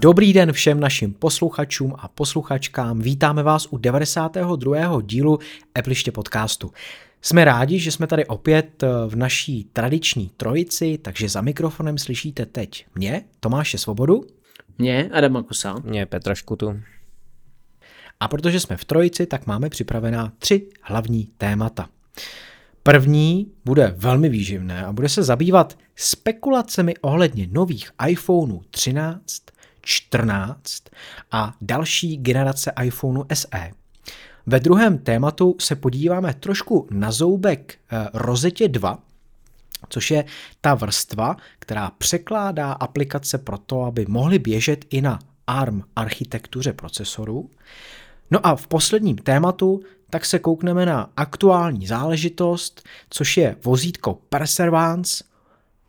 Dobrý den všem našim posluchačům a posluchačkám. Vítáme vás u 92. dílu Epliště podcastu. Jsme rádi, že jsme tady opět v naší tradiční trojici, takže za mikrofonem slyšíte teď mě, Tomáše Svobodu. Mě, Adama Kusa. Mě, Petra Škutu. A protože jsme v trojici, tak máme připravená tři hlavní témata. První bude velmi výživné a bude se zabývat spekulacemi ohledně nových iPhoneů 13, 14 a další generace iPhoneu SE. Ve druhém tématu se podíváme trošku na zoubek eh, rozetě 2, což je ta vrstva, která překládá aplikace pro to, aby mohly běžet i na ARM architektuře procesorů. No a v posledním tématu tak se koukneme na aktuální záležitost, což je vozítko Perseverance,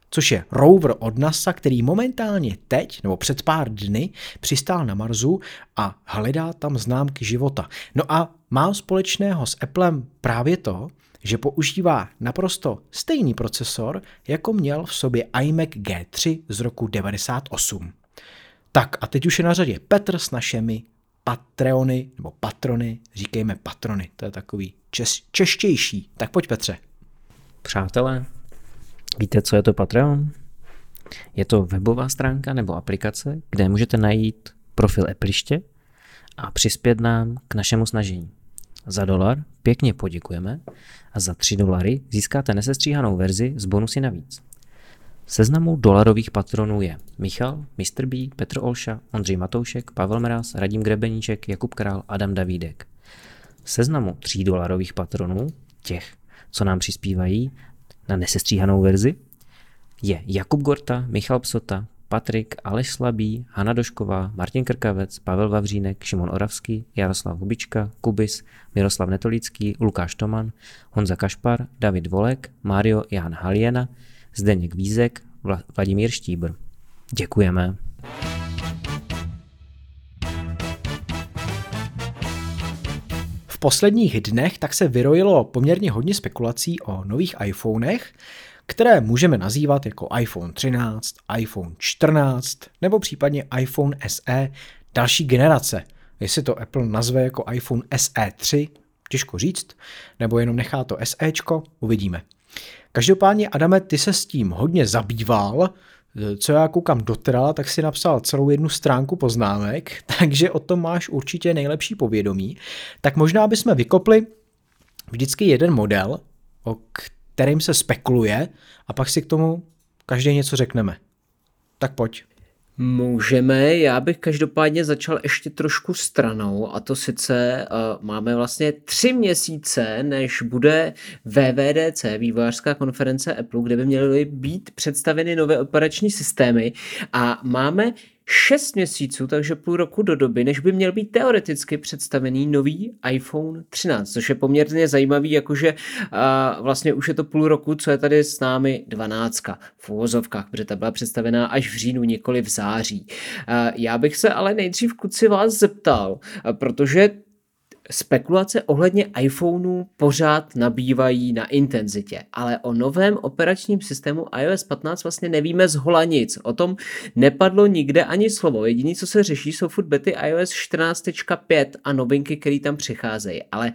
což je rover od NASA, který momentálně teď, nebo před pár dny, přistál na Marsu a hledá tam známky života. No a má společného s Applem právě to, že používá naprosto stejný procesor, jako měl v sobě iMac G3 z roku 98. Tak a teď už je na řadě Petr s našimi Patreony, nebo patrony, říkejme patrony, to je takový čes, češtější. Tak pojď Petře. Přátelé, víte, co je to Patreon? Je to webová stránka nebo aplikace, kde můžete najít profil Appliště a přispět nám k našemu snažení. Za dolar pěkně poděkujeme a za 3 dolary získáte nesestříhanou verzi s bonusy navíc. Seznamu dolarových patronů je Michal, Mr. B, Petr Olša, Ondřej Matoušek, Pavel Mraz, Radim Grebeníček, Jakub Král, Adam Davídek. Seznamu 3 dolarových patronů, těch, co nám přispívají na nesestříhanou verzi, je Jakub Gorta, Michal Psota, Patrik, Aleš Slabý, Hana Došková, Martin Krkavec, Pavel Vavřínek, Šimon Oravský, Jaroslav Hubička, Kubis, Miroslav Netolický, Lukáš Toman, Honza Kašpar, David Volek, Mario Jan Haliena, Zdeněk Vízek, Vladimír Štíbr. Děkujeme. V posledních dnech tak se vyrojilo poměrně hodně spekulací o nových iPhonech, které můžeme nazývat jako iPhone 13, iPhone 14 nebo případně iPhone SE další generace. Jestli to Apple nazve jako iPhone SE 3, těžko říct, nebo jenom nechá to SEčko, uvidíme. Každopádně, Adame, ty se s tím hodně zabýval, co já koukám do trala, tak si napsal celou jednu stránku poznámek, takže o tom máš určitě nejlepší povědomí. Tak možná bychom vykopli vždycky jeden model, o kterým se spekuluje a pak si k tomu každý něco řekneme. Tak pojď. Můžeme, já bych každopádně začal ještě trošku stranou a to sice uh, máme vlastně tři měsíce, než bude VVDC, vývojářská konference Apple, kde by měly být představeny nové operační systémy a máme 6 měsíců, takže půl roku do doby, než by měl být teoreticky představený nový iPhone 13, což je poměrně zajímavý, jakože uh, vlastně už je to půl roku, co je tady s námi 12 v uvozovkách, protože ta byla představená až v říjnu, nikoli v září. Uh, já bych se ale nejdřív kluci vás zeptal, protože Spekulace ohledně iPhoneu pořád nabývají na intenzitě, ale o novém operačním systému iOS 15 vlastně nevíme z hola nic. O tom nepadlo nikde ani slovo. Jediné, co se řeší, jsou furt bety iOS 14.5 a novinky, které tam přicházejí. Ale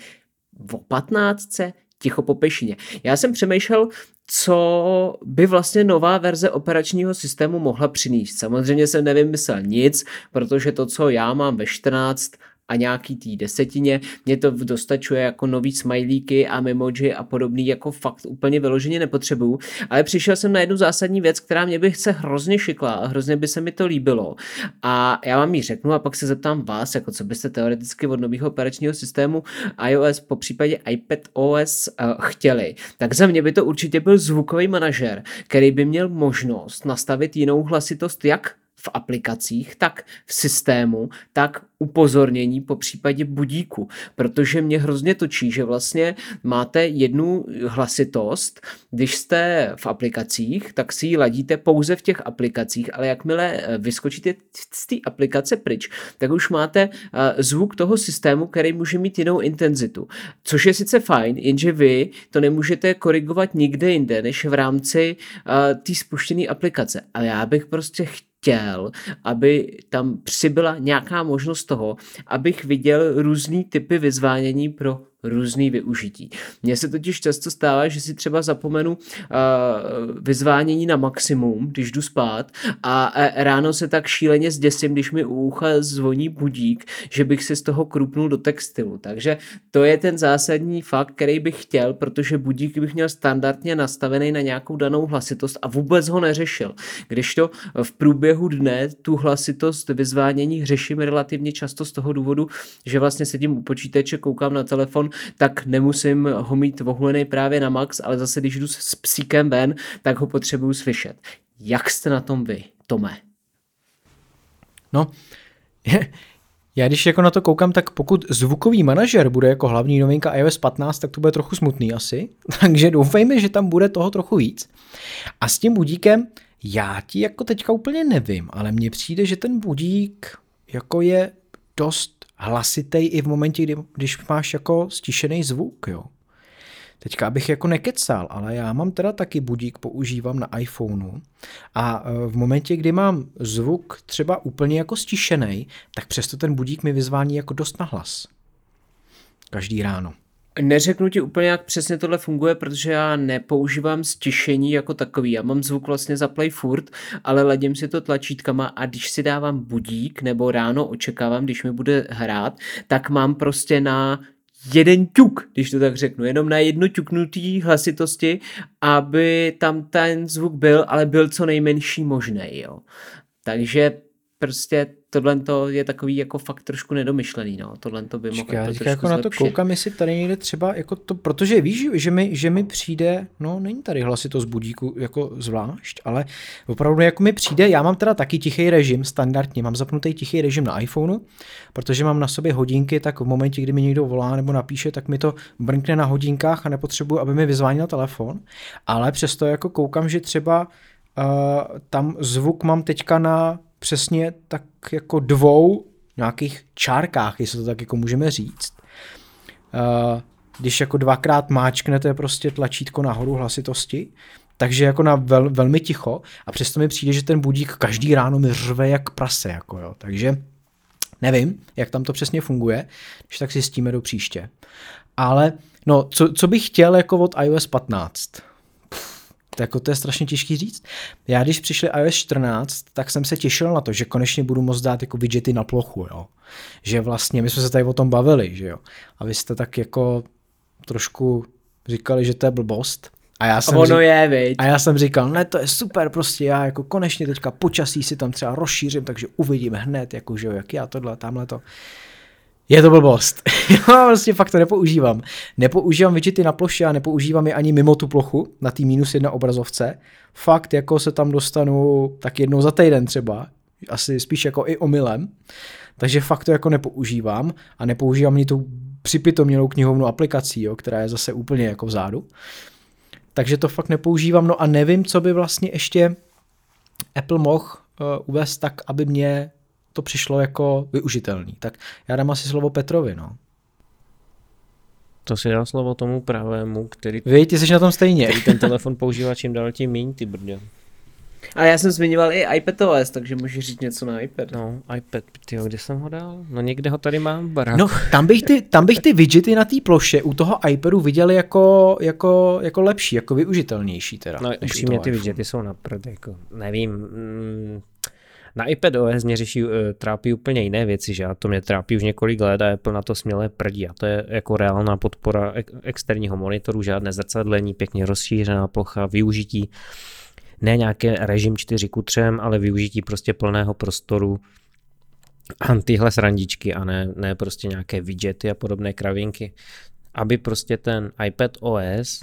o 15 ticho po pešině. Já jsem přemýšlel, co by vlastně nová verze operačního systému mohla přinést. Samozřejmě jsem nevymyslel nic, protože to, co já mám ve 14, a nějaký tý desetině. Mě to dostačuje jako nový smajlíky a memoji a podobný, jako fakt úplně vyloženě nepotřebuju. Ale přišel jsem na jednu zásadní věc, která mě by se hrozně šikla a hrozně by se mi to líbilo. A já vám ji řeknu a pak se zeptám vás, jako co byste teoreticky od nového operačního systému iOS, po případě iPad OS uh, chtěli. Tak za mě by to určitě byl zvukový manažer, který by měl možnost nastavit jinou hlasitost jak v aplikacích, tak v systému, tak upozornění po případě budíku, protože mě hrozně točí, že vlastně máte jednu hlasitost, když jste v aplikacích, tak si ji ladíte pouze v těch aplikacích, ale jakmile eh, vyskočíte z té aplikace pryč, tak už máte eh, zvuk toho systému, který může mít jinou intenzitu. Což je sice fajn, jenže vy to nemůžete korigovat nikde jinde, než v rámci uh, té spuštěné aplikace. Ale já bych prostě chtěl chtěl, aby tam přibyla nějaká možnost toho, abych viděl různý typy vyzvánění pro různý využití. Mně se totiž často stává, že si třeba zapomenu uh, vyzvánění na maximum, když jdu spát a ráno se tak šíleně zděsím, když mi u ucha zvoní budík, že bych si z toho krupnul do textilu. Takže to je ten zásadní fakt, který bych chtěl, protože budík bych měl standardně nastavený na nějakou danou hlasitost a vůbec ho neřešil. Když to v průběhu dne tu hlasitost vyzvánění řeším relativně často z toho důvodu, že vlastně sedím u počítače, koukám na telefon tak nemusím ho mít vohulený právě na max, ale zase když jdu s psíkem ven, tak ho potřebuju slyšet. Jak jste na tom vy, Tome? No, já když jako na to koukám, tak pokud zvukový manažer bude jako hlavní novinka iOS 15, tak to bude trochu smutný asi. Takže doufejme, že tam bude toho trochu víc. A s tím budíkem, já ti jako teďka úplně nevím, ale mně přijde, že ten budík jako je dost hlasitej i v momentě, kdy, když máš jako stišený zvuk, jo. Teďka abych jako nekecal, ale já mám teda taky budík, používám na iPhoneu a e, v momentě, kdy mám zvuk třeba úplně jako stišený, tak přesto ten budík mi vyzvání jako dost na hlas. Každý ráno. Neřeknu ti úplně, jak přesně tohle funguje, protože já nepoužívám stišení jako takový. Já mám zvuk vlastně za play furt, ale ladím si to tlačítkama a když si dávám budík nebo ráno očekávám, když mi bude hrát, tak mám prostě na jeden ťuk, když to tak řeknu, jenom na jedno ťuknutí hlasitosti, aby tam ten zvuk byl, ale byl co nejmenší možný, jo. Takže prostě tohle to je takový jako fakt trošku nedomyšlený, no. Tohle to by mohlo jako trošku jako na to koukám, jestli tady někde třeba, jako to, protože víš, že mi, že mi přijde, no není tady hlasitost budíku jako zvlášť, ale opravdu jako mi přijde, já mám teda taky tichý režim, standardně, mám zapnutý tichý režim na iPhoneu, protože mám na sobě hodinky, tak v momentě, kdy mi někdo volá nebo napíše, tak mi to brnkne na hodinkách a nepotřebuji, aby mi vyzvánil telefon, ale přesto jako koukám, že třeba uh, tam zvuk mám teďka na přesně tak jako dvou nějakých čárkách, jestli to tak jako můžeme říct. Uh, když jako dvakrát máčknete prostě tlačítko nahoru hlasitosti, takže jako na vel, velmi ticho a přesto mi přijde, že ten budík každý ráno mi řve jak prase, jako jo. takže nevím, jak tam to přesně funguje, když tak zjistíme do příště. Ale no, co, co bych chtěl jako od iOS 15? Jako to je strašně těžký říct. Já když přišli iOS 14, tak jsem se těšil na to, že konečně budu moct dát jako widgety na plochu, jo. Že vlastně, my jsme se tady o tom bavili, že jo. A vy jste tak jako trošku říkali, že to je blbost. A já jsem, ono řík... je, viď? A já jsem říkal, ne, to je super, prostě já jako konečně teďka počasí si tam třeba rozšířím, takže uvidíme hned, jako že jo, jak já tohle, tamhle to. Je to blbost. Já vlastně fakt to nepoužívám. Nepoužívám widgety na ploše a nepoužívám je ani mimo tu plochu na té minus jedna obrazovce. Fakt jako se tam dostanu tak jednou za týden třeba. Asi spíš jako i omylem. Takže fakt to jako nepoužívám a nepoužívám ani tu připitomělou knihovnu aplikací, jo, která je zase úplně jako vzadu. Takže to fakt nepoužívám, no a nevím, co by vlastně ještě Apple mohl uh, uvést tak, aby mě to přišlo jako využitelný. Tak já dám asi slovo Petrovi, no. To si dal slovo tomu pravému, který... Vy, ty jsi na tom stejně. Který ten telefon používá čím dál tím míň, ty brdě. A já jsem zmiňoval i iPadOS, takže můžeš říct něco na iPad. No, iPad, ty kde jsem ho dal? No někde ho tady mám, barák. No, tam bych ty, tam bych ty widgety na té ploše u toho iPadu viděl jako, jako, jako lepší, jako využitelnější teda. No, upřímně ty widgety jsou na prd, jako, nevím, mm, na iPad OS mě řeší, eh, trápí úplně jiné věci, že a to mě trápí už několik let a Apple na to směle prdí a to je jako reálná podpora externího monitoru, žádné zrcadlení, pěkně rozšířená plocha, využití ne nějaké režim 4 ku 3, ale využití prostě plného prostoru a tyhle srandičky a ne, ne prostě nějaké widgety a podobné kravinky. Aby prostě ten iPad OS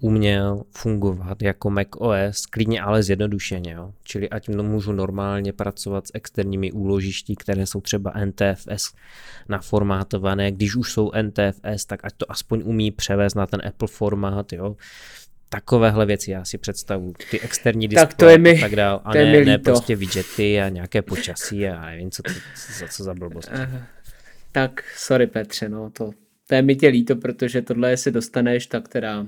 uměl fungovat jako Mac OS, klidně ale zjednodušeně. Jo? Čili ať můžu normálně pracovat s externími úložišti, které jsou třeba NTFS naformátované. Když už jsou NTFS, tak ať to aspoň umí převést na ten Apple formát. Jo? Takovéhle věci já si představu, ty externí displeje tak to je mi, a tak dál, a ne, ne prostě widgety a nějaké počasí a nevím, co, to, co, co za blbost. Uh, tak sorry Petře, no to, to je mi tě líto, protože tohle, jestli dostaneš, tak teda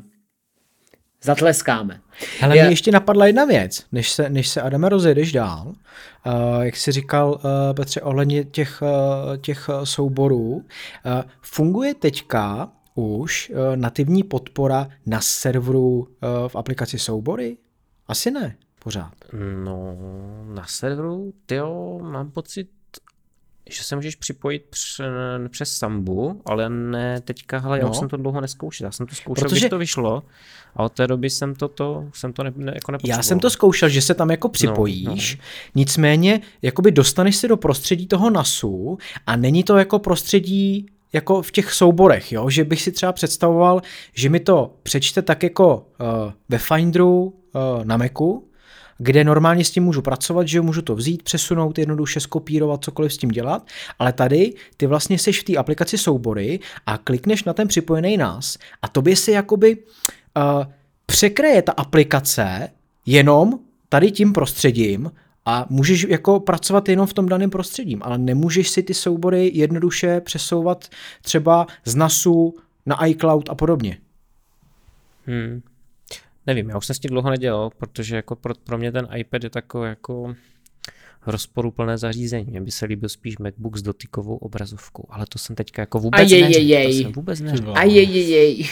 zatleskáme. Hele, mě ještě napadla jedna věc, než se, než se Adame rozjedeš dál, uh, jak jsi říkal, uh, Petře, ohledně těch, uh, těch souborů, uh, funguje teďka už uh, nativní podpora na serveru uh, v aplikaci soubory? Asi ne, pořád. No, na serveru, jo, mám pocit, že se můžeš připojit přes, přes Sambu, ale ne teďka, hele, no. já už jsem to dlouho neskoušel, já jsem to zkoušel, Protože... když to vyšlo a od té doby jsem to, to, jsem to ne, ne, jako Já jsem to zkoušel, že se tam jako připojíš, no, no. nicméně jakoby dostaneš se do prostředí toho NASu a není to jako prostředí jako v těch souborech, jo? že bych si třeba představoval, že mi to přečte tak jako uh, ve Finderu uh, na Macu, kde normálně s tím můžu pracovat, že můžu to vzít, přesunout, jednoduše skopírovat, cokoliv s tím dělat, ale tady ty vlastně seš v té aplikaci soubory a klikneš na ten připojený nás a tobě se jakoby uh, překreje ta aplikace jenom tady tím prostředím a můžeš jako pracovat jenom v tom daném prostředím, ale nemůžeš si ty soubory jednoduše přesouvat třeba z NASu na iCloud a podobně. Hmm. Nevím, já už jsem s tím dlouho nedělal, protože jako pro, pro mě ten iPad je takový jako rozporuplné zařízení. Mně by se líbil spíš MacBook s dotykovou obrazovkou, ale to jsem teďka jako vůbec neřekl. To jsem vůbec neřekl. Ajejejej.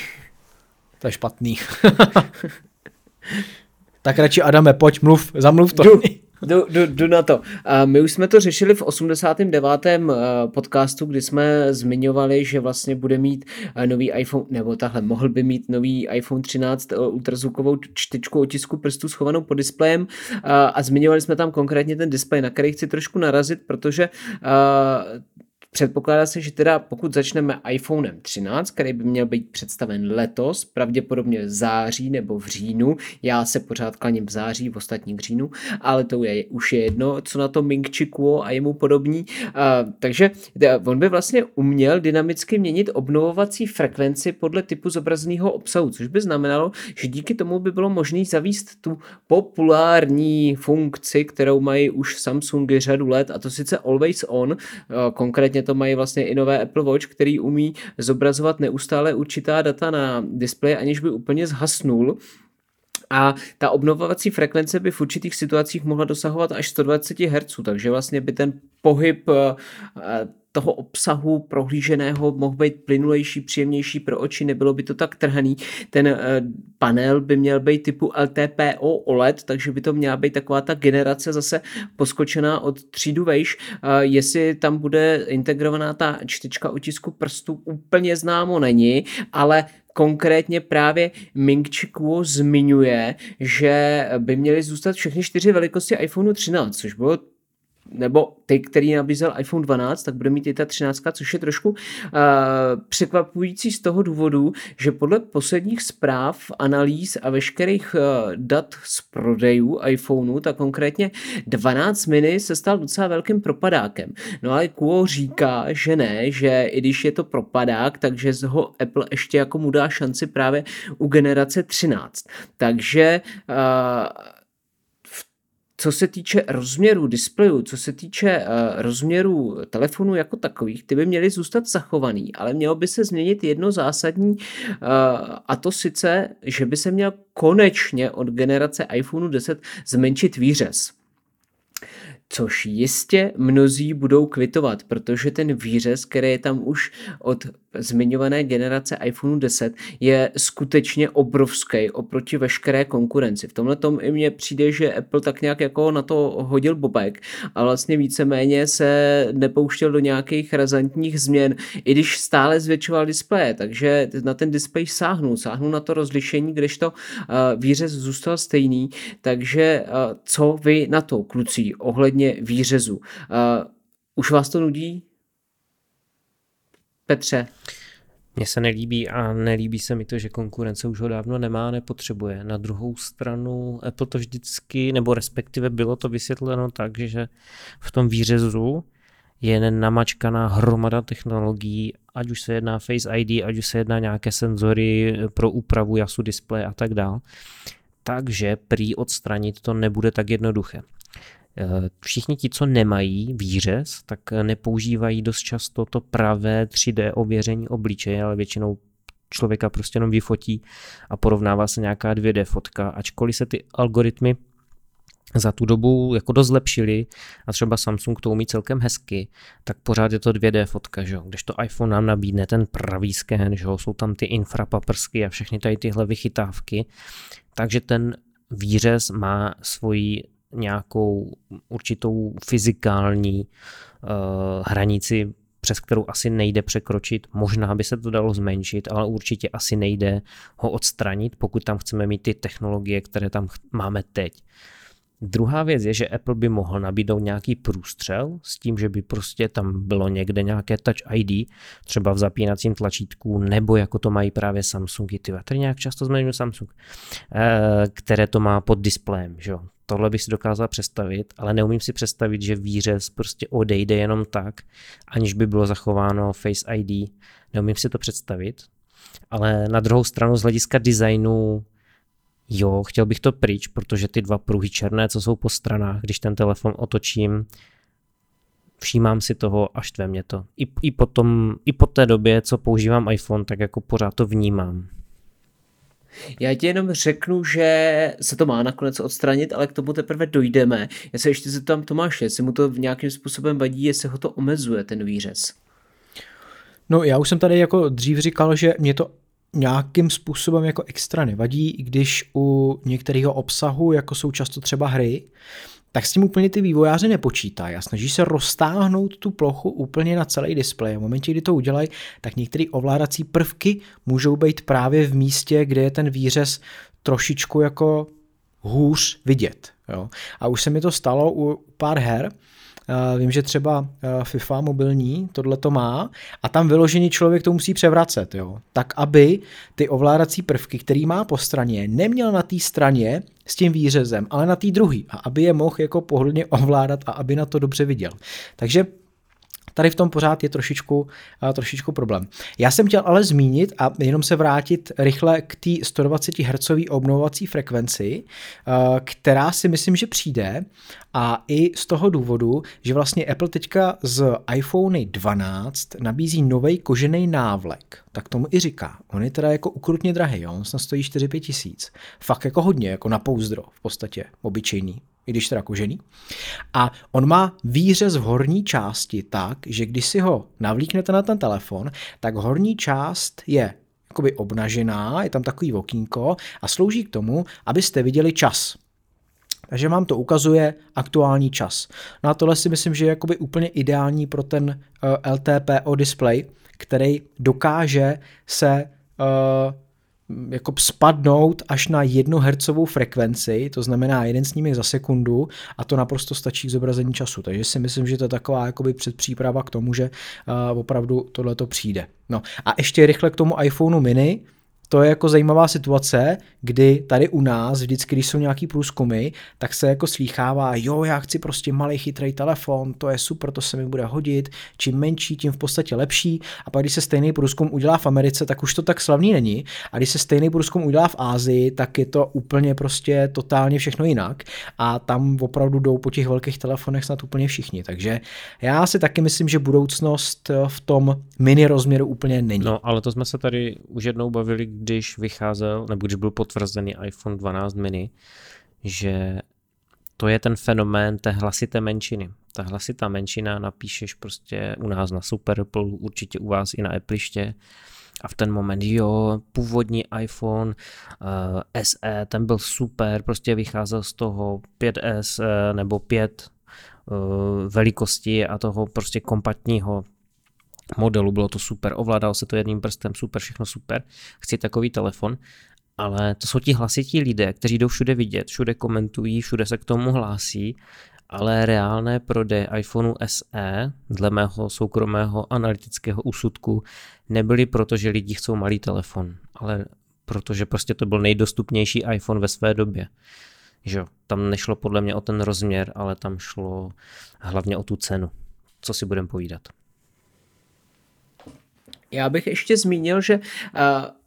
To je špatný. tak radši Adame, pojď, mluv, zamluv to. Jdu, jdu, jdu, jdu na to. My už jsme to řešili v 89. Eh, podcastu, kdy jsme zmiňovali, že vlastně bude mít eh, nový iPhone, nebo tahle, mohl by mít nový iPhone 13 eh, ultrazvukovou čtečku otisku prstů schovanou pod displejem a zmiňovali jsme tam konkrétně ten displej, na který chci trošku narazit, protože Předpokládá se, že teda pokud začneme iPhonem 13, který by měl být představen letos, pravděpodobně v září nebo v říjnu, já se pořád klaním v září, v ostatní v říjnu, ale to je už je jedno, co na to Ming Chi Kuo a jemu podobní. Uh, takže on by vlastně uměl dynamicky měnit obnovovací frekvenci podle typu zobrazeného obsahu, což by znamenalo, že díky tomu by bylo možné zavíst tu populární funkci, kterou mají už Samsungy řadu let, a to sice Always On, konkrétně to mají vlastně i nové Apple Watch, který umí zobrazovat neustále určitá data na displeji, aniž by úplně zhasnul. A ta obnovovací frekvence by v určitých situacích mohla dosahovat až 120 Hz, takže vlastně by ten pohyb eh, toho obsahu prohlíženého mohl být plynulejší, příjemnější pro oči, nebylo by to tak trhaný. Ten uh, panel by měl být typu LTPO OLED, takže by to měla být taková ta generace zase poskočená od třídu vejš. Uh, jestli tam bude integrovaná ta čtečka otisku prstů, úplně známo není, ale konkrétně právě Ming Chi Kuo zmiňuje, že by měly zůstat všechny čtyři velikosti iPhone 13, což bylo nebo ty, který nabízel iPhone 12, tak bude mít i ta 13, což je trošku uh, překvapující z toho důvodu, že podle posledních zpráv, analýz a veškerých uh, dat z prodejů iPhoneu, tak konkrétně 12 mini se stal docela velkým propadákem. No ale Kuo říká, že ne, že i když je to propadák, takže z ho Apple ještě jako mu dá šanci právě u generace 13. Takže uh, co se týče rozměru displeju, co se týče uh, rozměru telefonu jako takových, ty by měly zůstat zachovaný, ale mělo by se změnit jedno zásadní, uh, a to sice, že by se měl konečně od generace iPhone 10 zmenšit výřez což jistě mnozí budou kvitovat, protože ten výřez, který je tam už od zmiňované generace iPhone 10, je skutečně obrovský oproti veškeré konkurenci. V tomhle tom i mně přijde, že Apple tak nějak jako na to hodil bobek a vlastně víceméně se nepouštěl do nějakých razantních změn, i když stále zvětšoval displeje, takže na ten displej sáhnul, sáhnul na to rozlišení, kdežto uh, výřez zůstal stejný, takže uh, co vy na to, kluci, ohledně ohledně výřezu. Uh, už vás to nudí? Petře? Mně se nelíbí a nelíbí se mi to, že konkurence už ho dávno nemá, nepotřebuje. Na druhou stranu Apple to vždycky, nebo respektive bylo to vysvětleno tak, že v tom výřezu je namačkaná hromada technologií, ať už se jedná Face ID, ať už se jedná nějaké senzory pro úpravu jasu displeje a tak dál. Takže prý odstranit to nebude tak jednoduché. Eh, všichni ti, co nemají výřez, tak nepoužívají dost často to pravé 3D ověření obličeje, ale většinou člověka prostě jenom vyfotí a porovnává se nějaká 2D fotka, ačkoliv se ty algoritmy za tu dobu jako dost zlepšili a třeba Samsung to umí celkem hezky, tak pořád je to 2D fotka, že jo? to iPhone nám nabídne ten pravý sken, že jo? jsou tam ty infrapaprsky a všechny tady tyhle vychytávky, takže ten výřez má svoji nějakou určitou fyzikální uh, hranici, přes kterou asi nejde překročit. Možná by se to dalo zmenšit, ale určitě asi nejde ho odstranit, pokud tam chceme mít ty technologie, které tam máme teď. Druhá věc je, že Apple by mohl nabídnout nějaký průstřel s tím, že by prostě tam bylo někde nějaké Touch ID, třeba v zapínacím tlačítku, nebo jako to mají právě Samsungy, ty tady nějak často zmiňuji Samsung, eh, které to má pod displejem, že jo. Tohle bych si dokázal představit, ale neumím si představit, že výřez prostě odejde jenom tak, aniž by bylo zachováno Face ID. Neumím si to představit, ale na druhou stranu z hlediska designu jo, chtěl bych to pryč, protože ty dva pruhy černé, co jsou po stranách, když ten telefon otočím, všímám si toho a štve mě to. I, i, potom, I po té době, co používám iPhone, tak jako pořád to vnímám. Já ti jenom řeknu, že se to má nakonec odstranit, ale k tomu teprve dojdeme. Já se ještě zeptám Tomáše, jestli mu to v nějakým způsobem vadí, jestli ho to omezuje, ten výřez. No já už jsem tady jako dřív říkal, že mě to nějakým způsobem jako extra nevadí, i když u některého obsahu, jako jsou často třeba hry, tak s tím úplně ty vývojáři nepočítají a snaží se roztáhnout tu plochu úplně na celý displej. V momentě, kdy to udělají, tak některé ovládací prvky můžou být právě v místě, kde je ten výřez trošičku jako hůř vidět. Jo. A už se mi to stalo u pár her, vím, že třeba eh, FIFA mobilní tohle to má a tam vyložený člověk to musí převracet, jo. Tak, aby ty ovládací prvky, který má po straně, neměl na té straně s tím výřezem, ale na té druhé a aby je mohl jako pohodlně ovládat a aby na to dobře viděl. Takže tady v tom pořád je trošičku, uh, trošičku problém. Já jsem chtěl ale zmínit a jenom se vrátit rychle k té 120 Hz obnovovací frekvenci, uh, která si myslím, že přijde a i z toho důvodu, že vlastně Apple teďka z iPhone 12 nabízí nový kožený návlek. Tak tomu i říká. On je teda jako ukrutně drahý, jo? on snad stojí 4-5 tisíc. Fakt jako hodně, jako na pouzdro v podstatě, obyčejný i když teda kožený. A on má výřez v horní části tak, že když si ho navlíknete na ten telefon, tak horní část je jakoby obnažená, je tam takový okýnko a slouží k tomu, abyste viděli čas. Takže vám to ukazuje aktuální čas. No a tohle si myslím, že je jakoby úplně ideální pro ten eh, LTPO display, který dokáže se uh, jako spadnout až na jednu hercovou frekvenci, to znamená jeden snímek za sekundu a to naprosto stačí k zobrazení času. Takže si myslím, že to je taková jakoby předpříprava k tomu, že uh, opravdu tohle to přijde. No a ještě rychle k tomu iPhoneu mini, to je jako zajímavá situace, kdy tady u nás, vždycky, když jsou nějaký průzkumy, tak se jako slýchává, jo, já chci prostě malý chytrý telefon, to je super, to se mi bude hodit, čím menší, tím v podstatě lepší. A pak, když se stejný průzkum udělá v Americe, tak už to tak slavný není. A když se stejný průzkum udělá v Ázii, tak je to úplně prostě totálně všechno jinak. A tam opravdu jdou po těch velkých telefonech snad úplně všichni. Takže já si taky myslím, že budoucnost v tom mini rozměru úplně není. No, ale to jsme se tady už jednou bavili, když vycházel, nebo když byl potvrzený iPhone 12 mini, že to je ten fenomén té hlasité menšiny. Ta hlasitá menšina napíšeš prostě u nás na Super Apple, určitě u vás i na Appleiště a v ten moment, jo, původní iPhone uh, SE, ten byl super, prostě vycházel z toho 5S uh, eh, nebo 5 uh, eh, velikosti a toho prostě kompaktního modelu, bylo to super, ovládal se to jedním prstem, super, všechno super, chci takový telefon, ale to jsou ti hlasití lidé, kteří jdou všude vidět, všude komentují, všude se k tomu hlásí, ale reálné prodeje iPhoneu SE, dle mého soukromého analytického úsudku, nebyly proto, že lidi chcou malý telefon, ale protože prostě to byl nejdostupnější iPhone ve své době. Že tam nešlo podle mě o ten rozměr, ale tam šlo hlavně o tu cenu. Co si budeme povídat? Já bych ještě zmínil, že uh,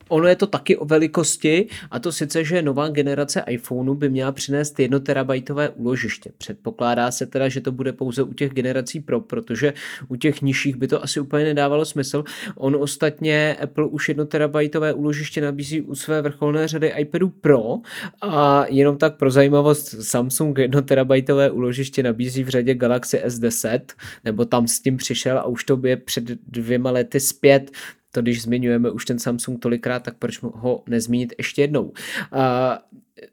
ono je to taky o velikosti a to sice, že nová generace iPhoneu by měla přinést 1 terabajtové úložiště. Předpokládá se teda, že to bude pouze u těch generací Pro, protože u těch nižších by to asi úplně nedávalo smysl. On ostatně Apple už 1 terabajtové úložiště nabízí u své vrcholné řady iPadu Pro a jenom tak pro zajímavost Samsung 1 terabajtové úložiště nabízí v řadě Galaxy S10, nebo tam s tím přišel a už to je před dvěma lety zpět, to když zmiňujeme už ten Samsung tolikrát, tak proč ho nezmínit ještě jednou. A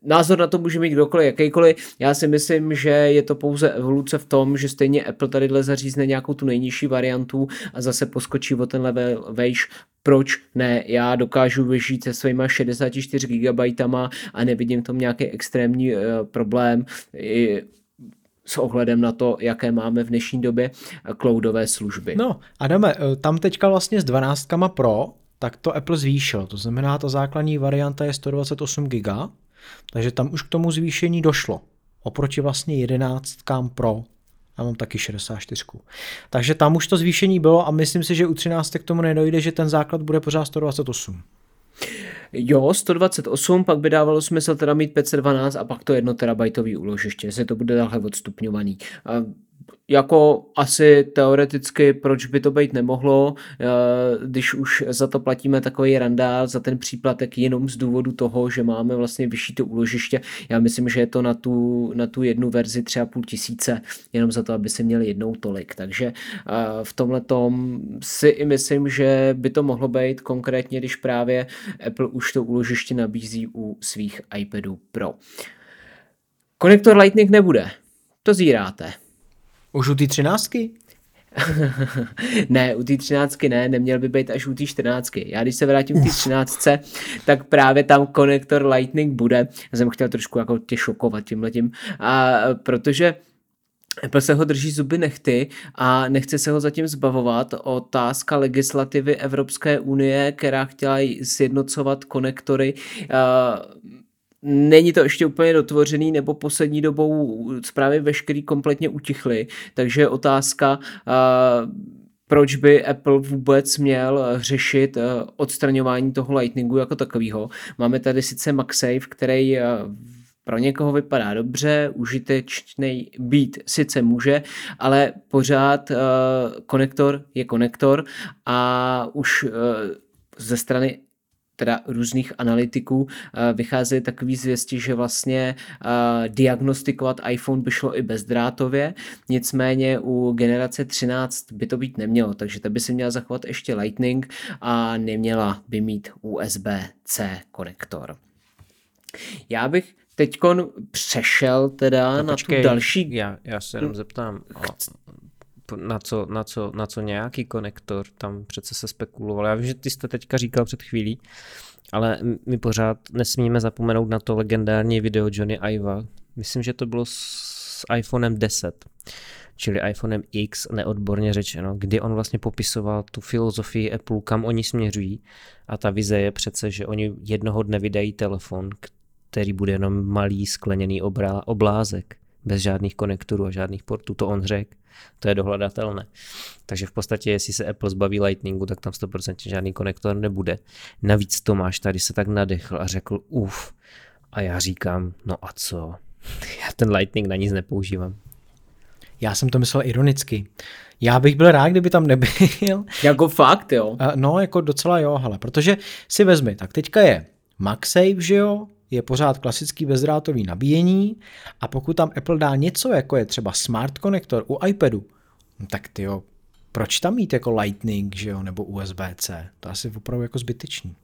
názor na to může mít kdokoliv, jakýkoliv. Já si myslím, že je to pouze evoluce v tom, že stejně Apple tadyhle zařízne nějakou tu nejnižší variantu a zase poskočí o ten level vejš. Proč ne? Já dokážu vyžít se svýma 64 GB a nevidím v tom nějaký extrémní uh, problém. I s ohledem na to, jaké máme v dnešní době cloudové služby. No, Adame, eh, tam teďka vlastně s 12 Pro, tak to Apple zvýšil. To znamená, ta základní varianta je 128 GB, takže tam už k tomu zvýšení došlo. Oproti vlastně 11 Pro. Já mám taky 64. Takže tam už to zvýšení bylo a myslím si, že u 13 k tomu nedojde, že ten základ bude pořád 128. Jo, 128, pak by dávalo smysl teda mít 512 a pak to jedno terabajtový úložiště, jestli to bude takhle odstupňovaný jako asi teoreticky, proč by to být nemohlo, eh, když už za to platíme takový randál, za ten příplatek jenom z důvodu toho, že máme vlastně vyšší to úložiště. Já myslím, že je to na tu, na tu jednu verzi třeba půl tisíce, jenom za to, aby si měli jednou tolik. Takže eh, v tomhle tom si i myslím, že by to mohlo být konkrétně, když právě Apple už to úložiště nabízí u svých iPadů Pro. Konektor Lightning nebude. To zíráte. Už u té třináctky? ne, u té třináctky ne, neměl by být až u té čtrnáctky. Já když se vrátím k té třináctce, tak právě tam konektor Lightning bude. Já jsem chtěl trošku jako tě šokovat tímhletím, a protože Apple se ho drží zuby nechty a nechce se ho zatím zbavovat. Otázka legislativy Evropské unie, která chtěla sjednocovat konektory, Není to ještě úplně dotvořený, nebo poslední dobou zprávy veškerý kompletně utichly, takže otázka, proč by Apple vůbec měl řešit odstraňování toho Lightningu jako takového. Máme tady sice MagSafe, který pro někoho vypadá dobře, užitečný být sice může, ale pořád konektor je konektor a už ze strany teda různých analytiků eh, vycházely takové zvěsti, že vlastně eh, diagnostikovat iPhone by šlo i bezdrátově, nicméně u generace 13 by to být nemělo, takže ta by si měla zachovat ještě Lightning a neměla by mít USB-C konektor. Já bych teď přešel teda no, na počkej, tu další... Já, já se jenom zeptám, na co, na, co, na co nějaký konektor, tam přece se spekuloval. Já vím, že ty jste teďka říkal před chvílí, ale my pořád nesmíme zapomenout na to legendární video Johnny Iva. Myslím, že to bylo s iPhonem 10, čili iPhonem X, neodborně řečeno, kdy on vlastně popisoval tu filozofii Apple, kam oni směřují. A ta vize je přece, že oni jednoho dne vydají telefon, který bude jenom malý skleněný obrá, oblázek, bez žádných konektorů a žádných portů, to on řekl to je dohledatelné. Takže v podstatě, jestli se Apple zbaví Lightningu, tak tam 100% žádný konektor nebude. Navíc Tomáš tady se tak nadechl a řekl, uf. A já říkám, no a co? Já ten Lightning na nic nepoužívám. Já jsem to myslel ironicky. Já bych byl rád, kdyby tam nebyl. Jako fakt, jo? No, jako docela jo, hele, protože si vezmi, tak teďka je MagSafe, že jo, je pořád klasický bezdrátový nabíjení a pokud tam Apple dá něco, jako je třeba Smart Connector u iPadu, no tak ty jo, proč tam mít jako Lightning, že jo, nebo USB-C? To asi opravdu jako zbytečný.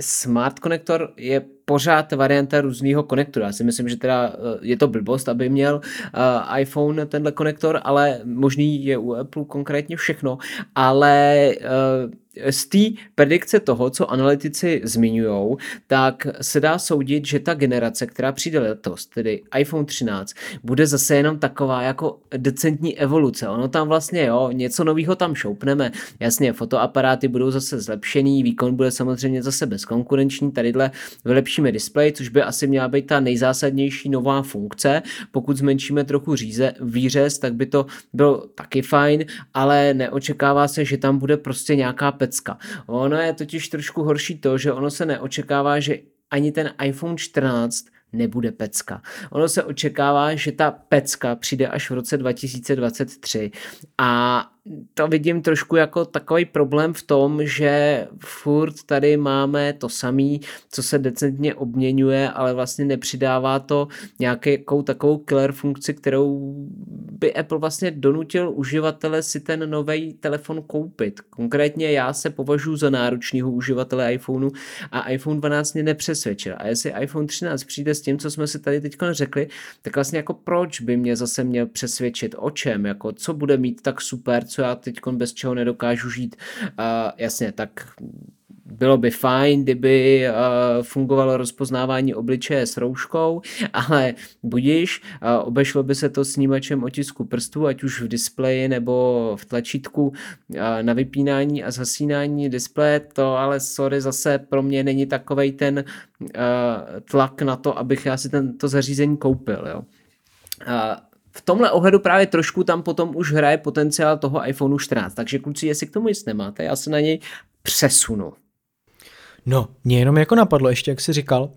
Smart konektor je pořád varianta různého konektoru. Já si myslím, že teda eh, je to blbost, aby měl uh, iPhone tenhle konektor, ale možný je u Apple konkrétně všechno, ale uh, z té predikce toho, co analytici zmiňují, tak se dá soudit, že ta generace, která přijde letos, tedy iPhone 13, bude zase jenom taková jako decentní evoluce. Ono tam vlastně, jo, něco nového tam šoupneme. Jasně, fotoaparáty budou zase zlepšený, výkon bude samozřejmě zase bezkonkurenční, tadyhle vylepší zmenšíme displej, což by asi měla být ta nejzásadnější nová funkce. Pokud zmenšíme trochu říze, výřez, tak by to bylo taky fajn, ale neočekává se, že tam bude prostě nějaká pecka. Ono je totiž trošku horší to, že ono se neočekává, že ani ten iPhone 14 nebude pecka. Ono se očekává, že ta pecka přijde až v roce 2023 a to vidím trošku jako takový problém v tom, že furt tady máme to samý, co se decentně obměňuje, ale vlastně nepřidává to nějakou takovou killer funkci, kterou by Apple vlastně donutil uživatele si ten nový telefon koupit. Konkrétně já se považuji za náročného uživatele iPhoneu a iPhone 12 mě nepřesvědčil. A jestli iPhone 13 přijde s tím, co jsme si tady teď řekli, tak vlastně jako proč by mě zase měl přesvědčit o čem, jako co bude mít tak super, co já teď bez čeho nedokážu žít. Uh, jasně, tak bylo by fajn, kdyby uh, fungovalo rozpoznávání obličeje s rouškou, ale budíš, uh, obešlo by se to snímačem otisku prstů, ať už v displeji nebo v tlačítku uh, na vypínání a zasínání displeje, to ale sorry, zase pro mě není takovej ten tlak na to, abych já si tento zařízení koupil. Jo. Uh, v tomhle ohledu právě trošku tam potom už hraje potenciál toho iPhoneu 14. Takže kluci, jestli k tomu nic nemáte, já se na něj přesunu. No, mě jenom jako napadlo ještě, jak jsi říkal,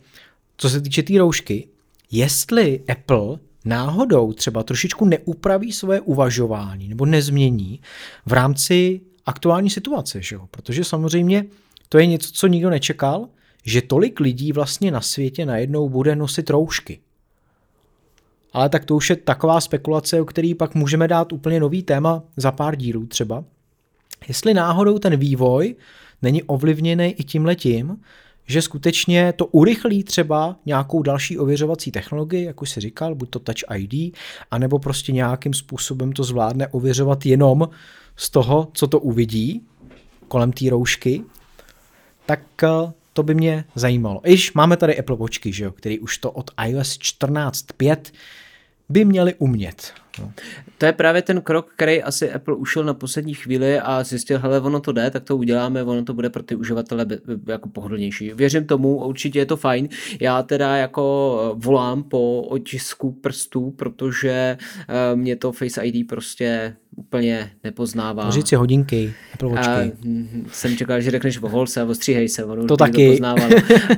co se týče té tý roušky, jestli Apple náhodou třeba trošičku neupraví svoje uvažování nebo nezmění v rámci aktuální situace, že jo? protože samozřejmě to je něco, co nikdo nečekal, že tolik lidí vlastně na světě najednou bude nosit roušky. Ale tak to už je taková spekulace, o který pak můžeme dát úplně nový téma za pár dílů třeba. Jestli náhodou ten vývoj není ovlivněný i tím letím, že skutečně to urychlí třeba nějakou další ověřovací technologii, jak už si říkal, buď to Touch ID, anebo prostě nějakým způsobem to zvládne ověřovat jenom z toho, co to uvidí kolem té roušky, tak eh, to by mě zajímalo. Iž máme tady Apple Watchky, že jo, který už to od iOS 14.5 by měli umět. No. To je právě ten krok, který asi Apple ušel na poslední chvíli a zjistil, hele, ono to jde, tak to uděláme, ono to bude pro ty uživatele jako pohodlnější. Věřím tomu, určitě je to fajn. Já teda jako volám po otisku prstů, protože eh, mě to Face ID prostě úplně nepoznává. Říci hodinky, Apple Watchky. A, hm, jsem čekal, že řekneš o holce, o stříhej se, ono to taky. To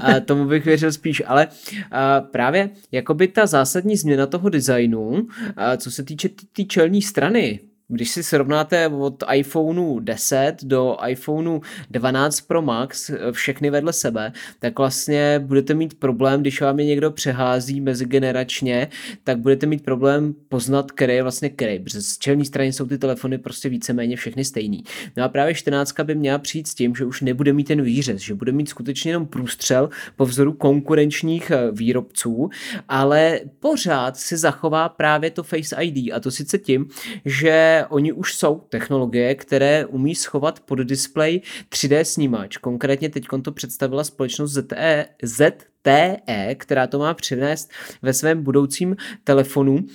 a tomu bych věřil spíš, ale a právě jakoby ta zásadní změna toho designu, a co se týče té čelní strany, když si srovnáte od iPhoneu 10 do iPhoneu 12 Pro Max eh, všechny vedle sebe, tak vlastně budete mít problém, když vám je někdo přehází mezigeneračně, tak budete mít problém poznat, který je vlastně který, protože z čelní strany jsou ty telefony prostě víceméně všechny stejný. No a právě 14 by měla přijít s tím, že už nebude mít ten výřez, že bude mít skutečně jenom průstřel po vzoru konkurenčních eh, výrobců, ale pořád si zachová právě to Face ID a to sice tím, že oni už jsou technologie, které umí schovat pod display 3D snímač. Konkrétně teď to představila společnost ZTE, ZTE, která to má přinést ve svém budoucím telefonu.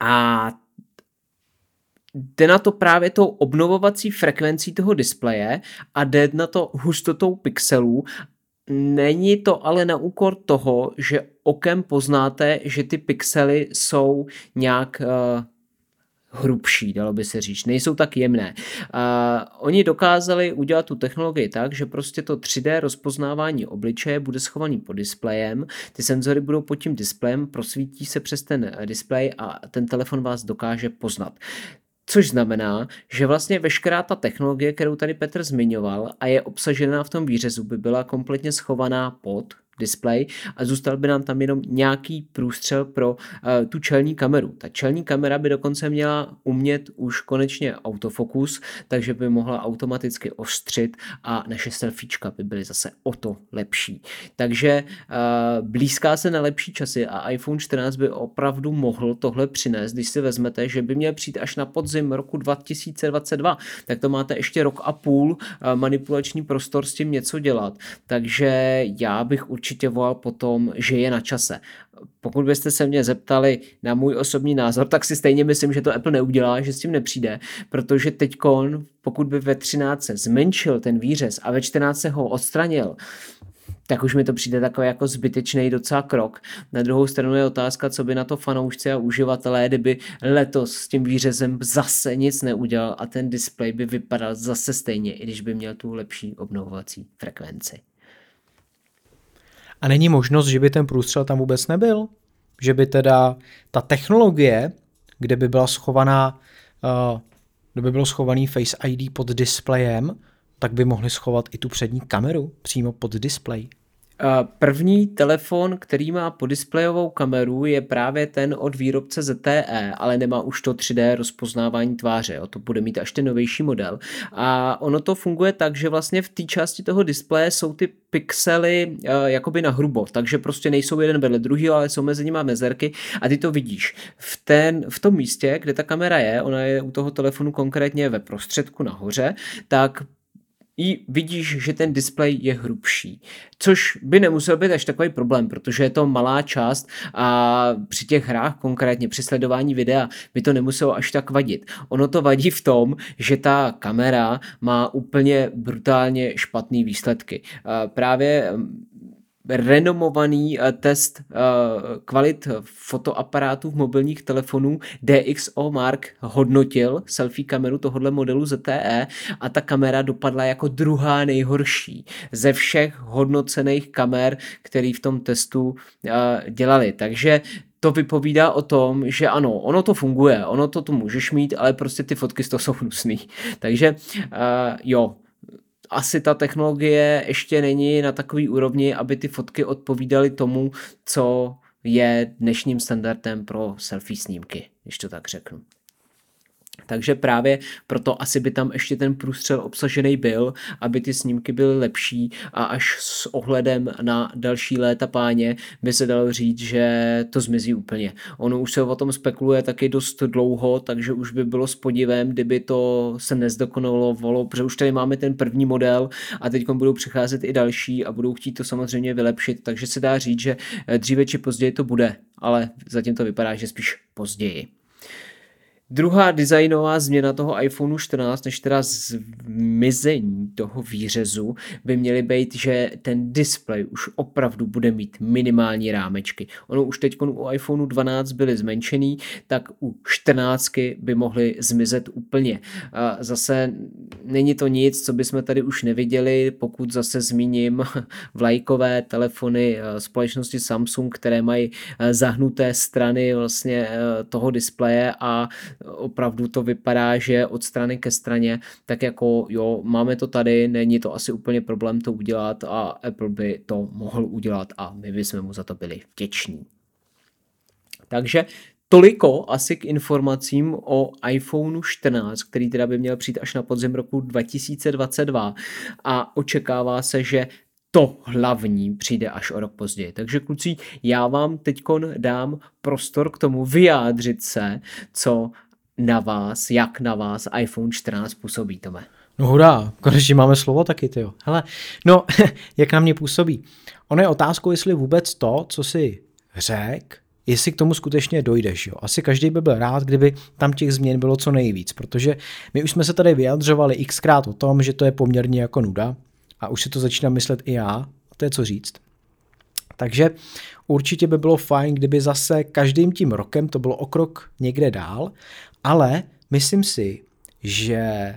A jde na to právě tou obnovovací frekvencí toho displeje a jde na to hustotou pixelů Není to ale na úkor toho, že okem poznáte, že ty pixely jsou nějak uh, hrubší, dalo by se říct, nejsou tak jemné. A oni dokázali udělat tu technologii tak, že prostě to 3D rozpoznávání obličeje bude schovaný pod displejem, ty senzory budou pod tím displejem, prosvítí se přes ten displej a ten telefon vás dokáže poznat. Což znamená, že vlastně veškerá ta technologie, kterou tady Petr zmiňoval a je obsažená v tom výřezu, by byla kompletně schovaná pod display a zůstal by nám tam jenom nějaký průstřel pro uh, tu čelní kameru. Ta čelní kamera by dokonce měla umět už konečně autofokus, takže by mohla automaticky ostřit a naše selfiečka by byly zase o to lepší. Takže uh, blízká se na lepší časy a iPhone 14 by opravdu mohl tohle přinést, když si vezmete, že by měl přijít až na podzim roku 2022, tak to máte ještě rok a půl uh, manipulační prostor s tím něco dělat. Takže já bych určitě určitě volal po tom, že je na čase. Pokud byste se mě zeptali na můj osobní názor, tak si stejně myslím, že to Apple neudělá, že s tím nepřijde, protože teď, pokud by ve 13 zmenšil ten výřez a ve 14 ho odstranil, tak už mi to přijde takový jako zbytečný docela krok. Na druhou stranu je otázka, co by na to fanoušci a uživatelé, kdyby letos s tím výřezem zase nic neudělal a ten displej by vypadal zase stejně, i když by měl tu lepší obnovovací frekvenci. A není možnost, že by ten průstřel tam vůbec nebyl? Že by teda ta technologie, kde by byla schovaná, uh, kde by bylo schovaný Face ID pod displejem, tak by mohli schovat i tu přední kameru přímo pod displej. První telefon, který má podisplejovou kameru, je právě ten od výrobce ZTE, ale nemá už to 3D rozpoznávání tváře. O to bude mít až ten novější model. A ono to funguje tak, že vlastně v té části toho displeje jsou ty pixely uh, jakoby na hrubo, takže prostě nejsou jeden vedle druhý, ale jsou mezi nimi mezerky a ty to vidíš. V, ten, v tom místě, kde ta kamera je, ona je u toho telefonu konkrétně ve prostředku nahoře, tak i vidíš, že ten displej je hrubší. Což by nemusel být až takový problém, protože je to malá část a při těch hrách, konkrétně při sledování videa, by to nemuselo až tak vadit. Ono to vadí v tom, že ta kamera má úplně brutálně špatné výsledky. Právě renomovaný eh, test eh, kvalit fotoaparátů v mobilních telefonů DxO Mark hodnotil selfie kameru tohohle modelu ZTE a ta kamera dopadla jako druhá nejhorší ze všech hodnocených kamer, který v tom testu eh, dělali. Takže to vypovídá o tom, že ano, ono to funguje, ono to tu můžeš mít, ale prostě ty fotky z toho jsou hnusný. Takže uh, jo, asi ta technologie ještě není na takový úrovni, aby ty fotky odpovídaly tomu, co je dnešním standardem pro selfie snímky, když to tak řeknu. Takže právě proto asi by tam ještě ten průstřel obsažený byl, aby ty snímky byly lepší a až s ohledem na další léta páně by se dalo říct, že to zmizí úplně. Ono už se o tom spekuluje taky dost dlouho, takže už by bylo s podivem, kdyby to se nezdokonalovalo, protože už tady máme ten první model a teď budou přicházet i další a budou chtít to samozřejmě vylepšit, takže se dá říct, že dříve či později to bude, ale zatím to vypadá, že spíš později. Druhá designová změna toho iPhoneu 14, než teda zmizení toho výřezu, by měly být, že ten displej už opravdu bude mít minimální rámečky. Ono už teď u iPhoneu 12 byly zmenšený, tak u 14 by mohly zmizet úplně. A zase není to nic, co bychom tady už neviděli, pokud zase zmíním vlajkové telefony eh, společnosti Samsung, které mají eh, zahnuté strany vlastně eh, toho displeje a opravdu to vypadá, že od strany ke straně, tak jako jo, máme to tady, není to asi úplně problém to udělat a Apple by to mohl udělat a my bychom mu za to byli vděční. Takže Toliko asi k informacím o iPhoneu 14, který teda by měl přijít až na podzim roku 2022 a očekává se, že to hlavní přijde až o rok později. Takže kluci, já vám teď dám prostor k tomu vyjádřit se, co na vás, jak na vás iPhone 14 působí, Tome? No hurá, konečně máme slovo taky, ty jo. Hele, no, jak na mě působí? Ono je otázkou, jestli vůbec to, co si řek, jestli k tomu skutečně dojdeš. Jo. Asi každý by byl rád, kdyby tam těch změn bylo co nejvíc, protože my už jsme se tady vyjadřovali xkrát o tom, že to je poměrně jako nuda a už si to začínám myslet i já, a to je co říct. Takže určitě by bylo fajn, kdyby zase každým tím rokem to bylo o krok někde dál ale myslím si, že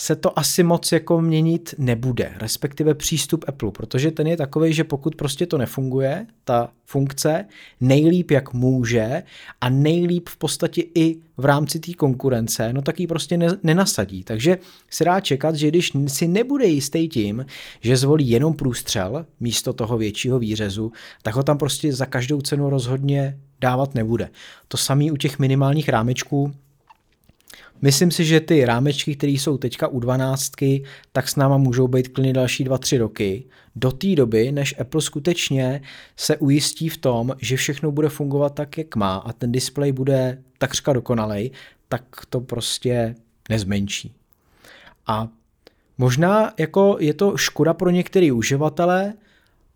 se to asi moc jako měnit nebude, respektive přístup Apple, protože ten je takový, že pokud prostě to nefunguje, ta funkce, nejlíp jak může a nejlíp v podstatě i v rámci té konkurence, no tak ji prostě ne, nenasadí. Takže se dá čekat, že když si nebude jistý tím, že zvolí jenom průstřel místo toho většího výřezu, tak ho tam prostě za každou cenu rozhodně dávat nebude. To samé u těch minimálních rámečků, Myslím si, že ty rámečky, které jsou teďka u 12, tak s náma můžou být klidně další 2-3 roky. Do té doby, než Apple skutečně se ujistí v tom, že všechno bude fungovat tak, jak má a ten displej bude takřka dokonalej, tak to prostě nezmenší. A možná jako je to škoda pro některé uživatele,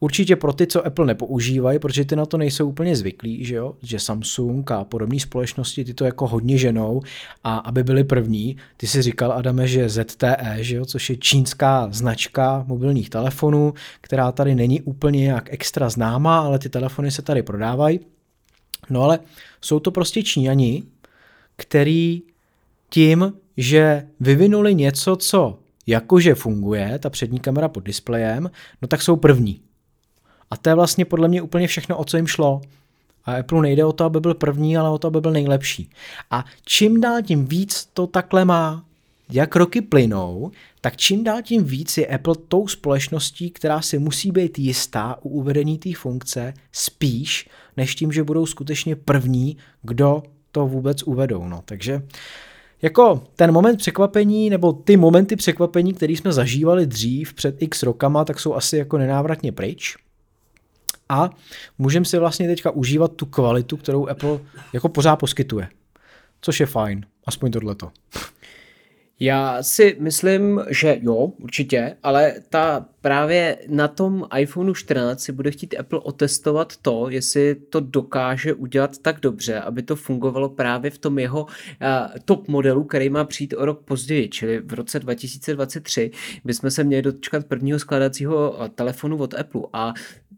určitě pro ty, co Apple nepoužívají, protože ty na to nejsou úplně zvyklí, že jo, že Samsung a podobné společnosti ty to jako hodně ženou a aby byli první, ty si říkal, Adame, že ZTE, že jo, což je čínská značka mobilních telefonů, která tady není úplně nějak extra známá, ale ty telefony se tady prodávají. No ale jsou to prostě Číňani, který tím, že vyvinuli něco, co jakože funguje, ta přední kamera pod displejem, no tak jsou první. A to je vlastně podle mě úplně všechno, o co jim šlo. A Apple nejde o to, aby byl první, ale o to, aby byl nejlepší. A čím dál tím víc to takhle má, jak roky plynou, tak čím dál tím víc je Apple tou společností, která si musí být jistá u uvedení té funkce spíš, než tím, že budou skutečně první, kdo to vůbec uvedou. No. Takže jako ten moment překvapení, nebo ty momenty překvapení, které jsme zažívali dřív před x rokama, tak jsou asi jako nenávratně pryč. A můžeme si vlastně teďka užívat tu kvalitu, kterou Apple jako pořád poskytuje. Což je fajn, aspoň tohleto. Já si myslím, že jo, určitě, ale ta právě na tom iPhoneu 14 si bude chtít Apple otestovat to, jestli to dokáže udělat tak dobře, aby to fungovalo právě v tom jeho uh, top modelu, který má přijít o rok později, čili v roce 2023 bychom se měli dočkat prvního skladacího telefonu od Apple a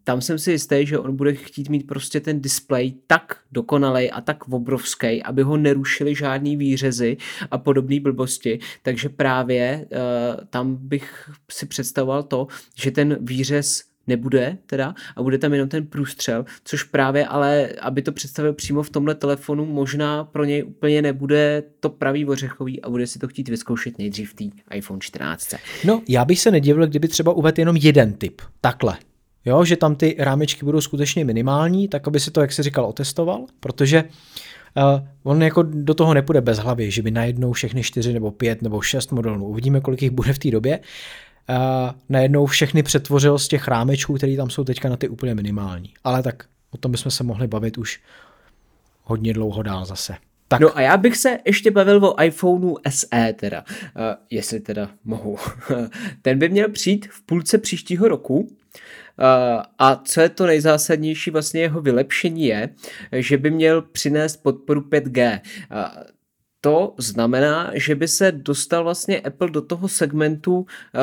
tam jsem si jistý, že on bude chtít mít prostě ten display tak dokonalej a tak obrovský, aby ho nerušili žádný výřezy a podobné blbosti. Takže právě uh, tam bych si představoval to, že ten výřez nebude teda a bude tam jenom ten průstřel, což právě ale, aby to představil přímo v tomhle telefonu, možná pro něj úplně nebude to pravý ořechový a bude si to chtít vyzkoušet nejdřív v té iPhone 14. No, já bych se nedivil, kdyby třeba uvedl jenom jeden typ, takhle. Jo, že tam ty rámečky budou skutečně minimální, tak aby si to, jak se říkal, otestoval, protože uh, on jako do toho nepůjde bez hlavy, že by najednou všechny čtyři nebo pět nebo šest modelů, uvidíme, kolik jich bude v té době, uh, najednou všechny přetvořil z těch rámečků, které tam jsou teďka na ty úplně minimální. Ale tak o tom bychom se mohli bavit už hodně dlouho dál zase. Tak. No a já bych se ještě bavil o iPhoneu SE teda, uh, jestli teda mohu. Ten by měl přijít v půlce příštího roku a co je to nejzásadnější, vlastně jeho vylepšení je, že by měl přinést podporu 5G. Eh, to znamená, že by se dostal vlastně Apple do toho segmentu eh,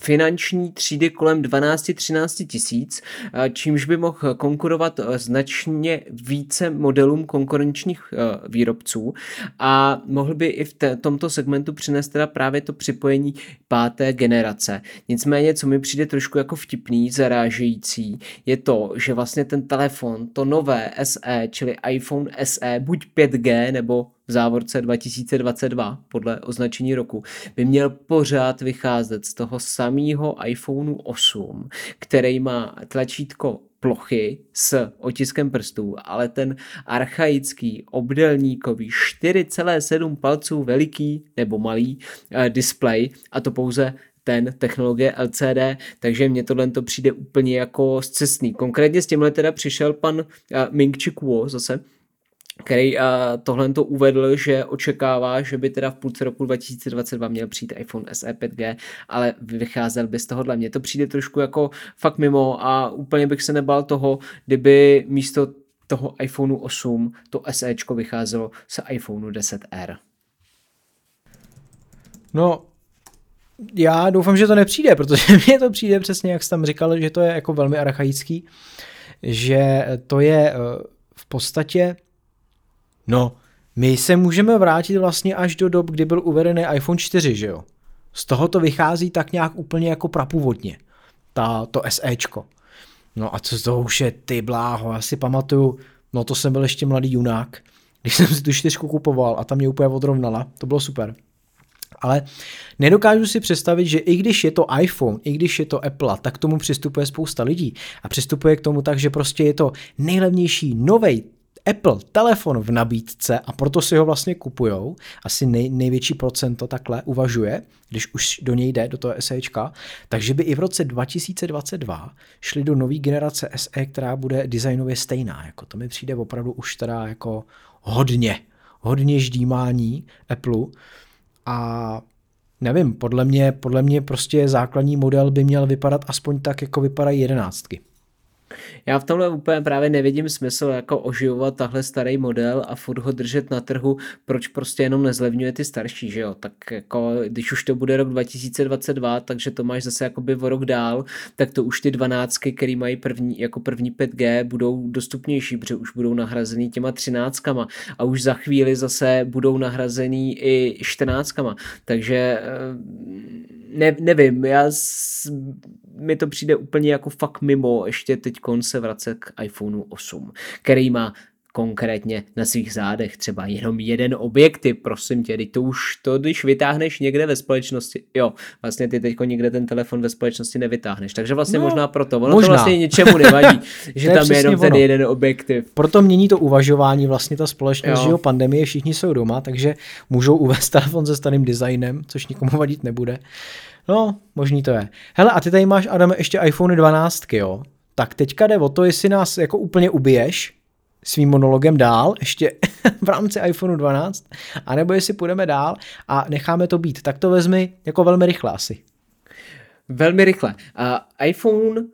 finanční třídy kolem 12-13 tisíc, eh, čímž by mohl konkurovat eh, značně více modelům konkurenčních eh, výrobců a mohl by i v tomto segmentu přinést teda právě to připojení páté generace. Nicméně, co mi přijde trošku jako vtipný, zarážející, je to, že vlastně ten telefon, to nové SE, čili iPhone SE, buď 5G nebo v závorce 2022 podle označení roku, by měl pořád vycházet z toho samého iPhoneu 8, který má tlačítko plochy s otiskem prstů, ale ten archaický obdelníkový 4,7 palců veliký nebo malý eh, display a to pouze ten technologie LCD, takže mně tohle to přijde úplně jako zcestný. Konkrétně s tímhle teda přišel pan uh, Ming Chi Kuo zase, který uh, tohle to uvedl, že očekává, že by teda v půlce roku 2022 měl přijít iPhone SE 5G, ale vycházel by z tohohle. Mně to přijde trošku jako fakt mimo a úplně bych se nebal toho, kdyby místo toho iPhoneu 8 to SEčko vycházelo z iPhoneu 10R. No, já doufám, že to nepřijde, protože mně to přijde přesně, jak jsi tam říkal, že to je jako velmi archaický, že to je eh, v podstatě No, my se můžeme vrátit vlastně až do dob, kdy byl uvedený iPhone 4, že jo? Z toho to vychází tak nějak úplně jako prapůvodně, ta, to SEčko. No a co z toho už je ty bláho, já si pamatuju, no to jsem byl ještě mladý junák, když jsem si tu čtyřku kupoval a tam mě úplně odrovnala, to bylo super. Ale nedokážu si představit, že i když je to iPhone, i když je to Apple, tak k tomu přistupuje spousta lidí. A přistupuje k tomu tak, že prostě je to nejlevnější novej Apple telefon v nabídce a proto si ho vlastně kupujou, asi nej, největší procento takhle uvažuje, když už do něj jde, do toho SEčka, takže by i v roce 2022 šli do nové generace SE, která bude designově stejná. Jako to mi přijde opravdu už teda jako hodně, hodně ždímání Apple a nevím, podle mě, podle mě prostě základní model by měl vypadat aspoň tak, jako vypadají jedenáctky. Já v tomhle úplně právě nevidím smysl jako oživovat tahle starý model a furt ho držet na trhu, proč prostě jenom nezlevňuje ty starší, že jo? Tak jako, když už to bude rok 2022, takže to máš zase jakoby o rok dál, tak to už ty dvanáctky, které mají první, jako první 5G, budou dostupnější, protože už budou nahrazený těma třináctkama a už za chvíli zase budou nahrazený i čtrnáctkama. Takže eh, ne, nevím, já s, mi to přijde úplně jako fakt mimo ještě teď se vracet k iPhoneu 8, který má konkrétně na svých zádech třeba jenom jeden objektiv, prosím tě, to už to, když vytáhneš někde ve společnosti, jo, vlastně ty teďko někde ten telefon ve společnosti nevytáhneš, takže vlastně no, možná proto, ono možná. to vlastně ničemu nevadí, že tam je jenom ono. ten jeden objektiv. Proto mění to uvažování vlastně ta společnost, jo. že jo, pandemie, všichni jsou doma, takže můžou uvést telefon se starým designem, což nikomu vadit nebude. No, možný to je. Hele, a ty tady máš, Adam, ještě iPhone 12, jo? Tak teďka jde o to, jestli nás jako úplně ubiješ svým monologem dál, ještě v rámci iPhone 12, anebo jestli půjdeme dál a necháme to být. Tak to vezmi jako velmi rychle asi. Velmi rychle. Uh, iPhone uh,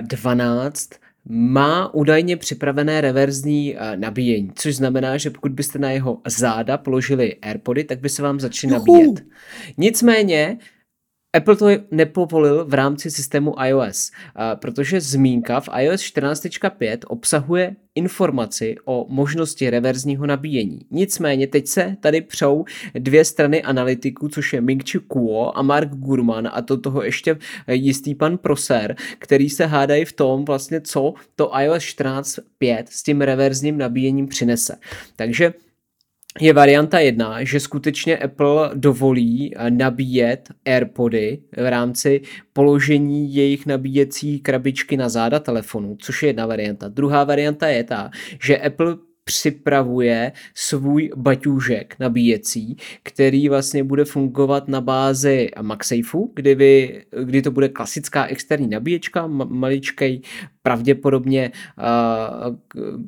12 má údajně připravené reverzní uh, nabíjení, což znamená, že pokud byste na jeho záda položili AirPody, tak by se vám začaly nabíjet. Nicméně Apple to nepovolil v rámci systému iOS, protože zmínka v iOS 14.5 obsahuje informaci o možnosti reverzního nabíjení. Nicméně teď se tady přou dvě strany analytiků, což je Ming-Chi Kuo a Mark Gurman a to toho ještě jistý pan Proser, který se hádají v tom vlastně, co to iOS 14.5 s tím reverzním nabíjením přinese. Takže je varianta jedna, že skutečně Apple dovolí eh, nabíjet AirPody v rámci položení jejich nabíjecí krabičky na záda telefonu, což je jedna varianta. Druhá varianta je ta, že Apple připravuje svůj baťůžek nabíjecí, který vlastně bude fungovat na bázi MagSafeu, kdy, vy, kdy to bude klasická externí nabíječka, maličkej pravděpodobně uh,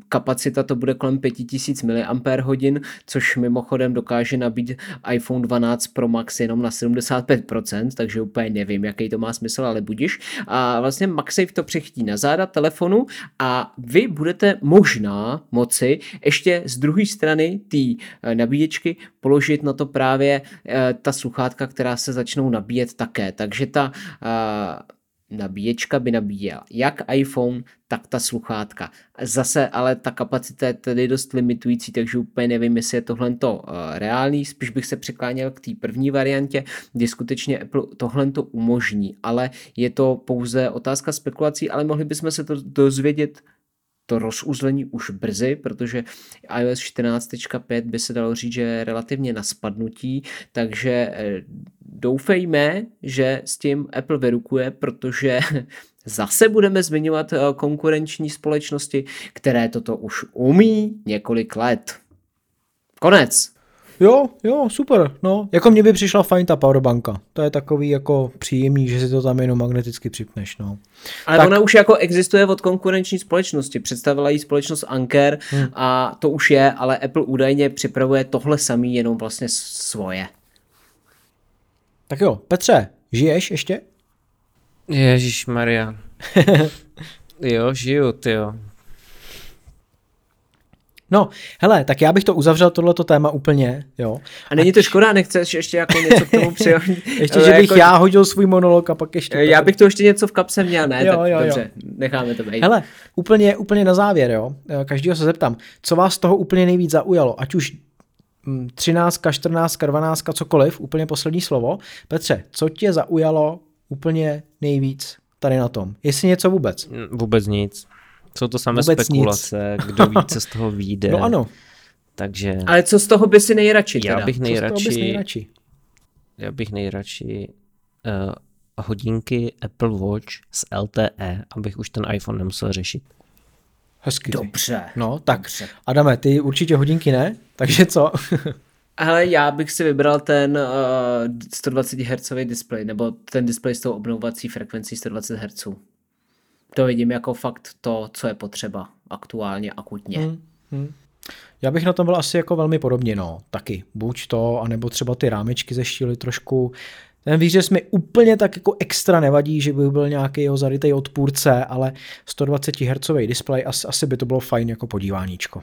kapacita to bude kolem 5000 mAh, což mimochodem dokáže nabít iPhone 12 Pro Max jenom na 75%, takže úplně nevím, jaký to má smysl, ale budíš. A vlastně MagSafe to přechytí na záda telefonu a vy budete možná moci ještě z druhé strany té eh, nabíječky položit na to právě eh, ta sluchátka, která se začnou nabíjet také. Takže ta nabíječka by nabíjela. Jak iPhone, tak ta sluchátka. Zase ale ta kapacita je tedy dost limitující, takže úplně nevím, jestli je tohle to uh, reálný, spíš bych se překláněl k té první variantě, kdy skutečně Apple tohle to umožní, ale je to pouze otázka spekulací, ale mohli bychom se to dozvědět to rozuzlení už brzy, protože iOS 14.5 by se dalo říct, že je relativně na spadnutí, takže eh, doufejme, že s tím Apple vyrukuje, protože zase budeme zmiňovat eh, konkurenční společnosti, které toto už umí několik let. Konec. Jo, jo, super, no. Jako mně by přišla fajn ta powerbanka. To je takový jako příjemný, že si to tam jenom magneticky připneš, no. Ale tak... ona už jako existuje od konkurenční společnosti. Představila jí společnost Anker hmm. a to už je, ale Apple údajně připravuje tohle samý, jenom vlastně svoje. Tak jo, Petře, žiješ ještě? Ježíš Maria. jo, žiju, ty jo. No, hele, tak já bych to uzavřel tohleto téma úplně, jo. A není to škoda, nechceš ještě jako něco k tomu přihodit? ještě, že bych jako... já hodil svůj monolog a pak ještě... Já bych to ještě něco v kapse měl, ne? Jo, tak jo, dobře, jo. necháme to být. Hele, úplně, úplně na závěr, jo. Každýho se zeptám, co vás toho úplně nejvíc zaujalo, ať už 13, 14, 12, cokoliv, úplně poslední slovo. Petře, co tě zaujalo úplně nejvíc tady na tom? Jestli něco vůbec? Vůbec nic. Jsou to samé Vůbec spekulace, nic. kdo ví, co z toho vyjde. No ano. Takže... Ale co z toho by si nejradši teda? Já bych nejradši... Co z toho bys nejradši? Já bych nejradši uh, hodinky Apple Watch s LTE, abych už ten iPhone nemusel řešit. Hezky. Dobře. No, tak Dobře. Adame, ty určitě hodinky ne, takže co? Ale já bych si vybral ten uh, 120 Hz display, nebo ten display s tou obnovovací frekvencí 120 Hz to vidím jako fakt to, co je potřeba aktuálně, akutně. Hmm, hmm. Já bych na tom byl asi jako velmi podobně, no, taky. Buď to, anebo třeba ty rámečky zeštily trošku. Ten výřez mi úplně tak jako extra nevadí, že by byl nějaký jeho zarytej odpůrce, ale 120 Hz display asi, asi by to bylo fajn jako podíváníčko.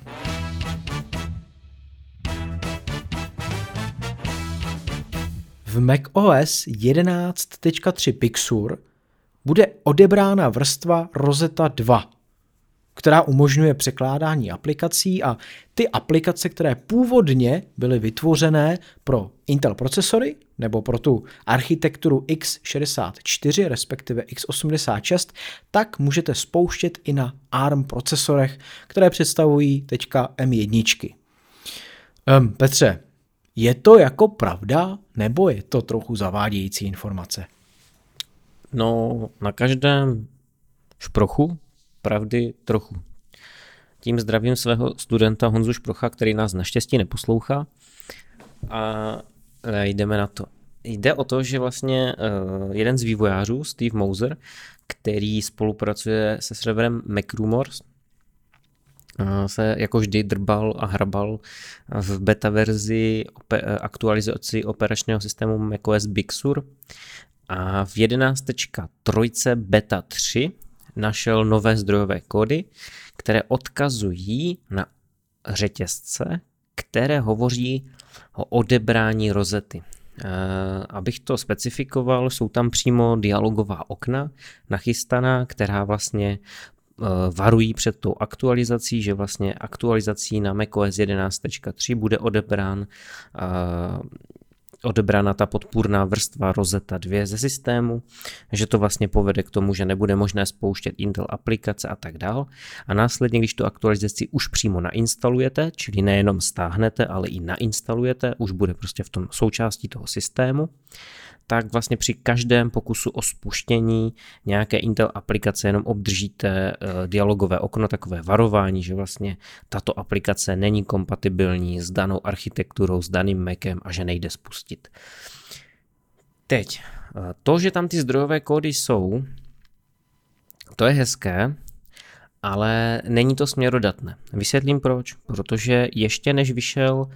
V macOS 11.3 Big Sur bude odebrána vrstva Rosetta 2, která umožňuje překládání aplikací a ty aplikace, které původně byly vytvořené pro Intel procesory nebo pro tu architekturu x64, respektive x86, tak můžete spouštět i na ARM procesorech, které představují teďka M1. Um, Petře, je to jako pravda, nebo je to trochu zavádějící informace? No, na každém šprochu pravdy trochu. Tím zdravím svého studenta Honzu Šprocha, který nás naštěstí neposlouchá. A jdeme na to. Jde o to, že vlastně uh, jeden z vývojářů, Steve Moser, který spolupracuje se serverem MacRumors, uh, se jako vždy drbal a hrabal v beta verzi aktualizaci operačního systému macOS Big Sur a v 11.3 beta 3 našel nové zdrojové kódy, které odkazují na řetězce, které hovoří o odebrání rozety. Eh, abych to specifikoval, jsou tam přímo dialogová okna nachystaná, která vlastně eh, varují před tou aktualizací, že vlastně aktualizací na macOS 11.3 bude odebrán eh, odebrána ta podpůrná vrstva Rosetta 2 ze systému, že to vlastně povede k tomu, že nebude možné spouštět Intel aplikace a tak dál. A následně, když tu aktualizaci už přímo nainstalujete, čili nejenom stáhnete, ale i nainstalujete, už bude prostě v tom součástí toho systému, tak vlastně při každém pokusu o spuštění nějaké Intel aplikace jenom obdržíte eh, dialogové okno, takové varování, že vlastně tato aplikace není kompatibilní s danou architekturou, s daným Macem a že nejde spustit. Teď, eh, to, že tam ty zdrojové kódy jsou, to je hezké, ale není to směrodatné. Vysvětlím proč. Protože ještě než vyšel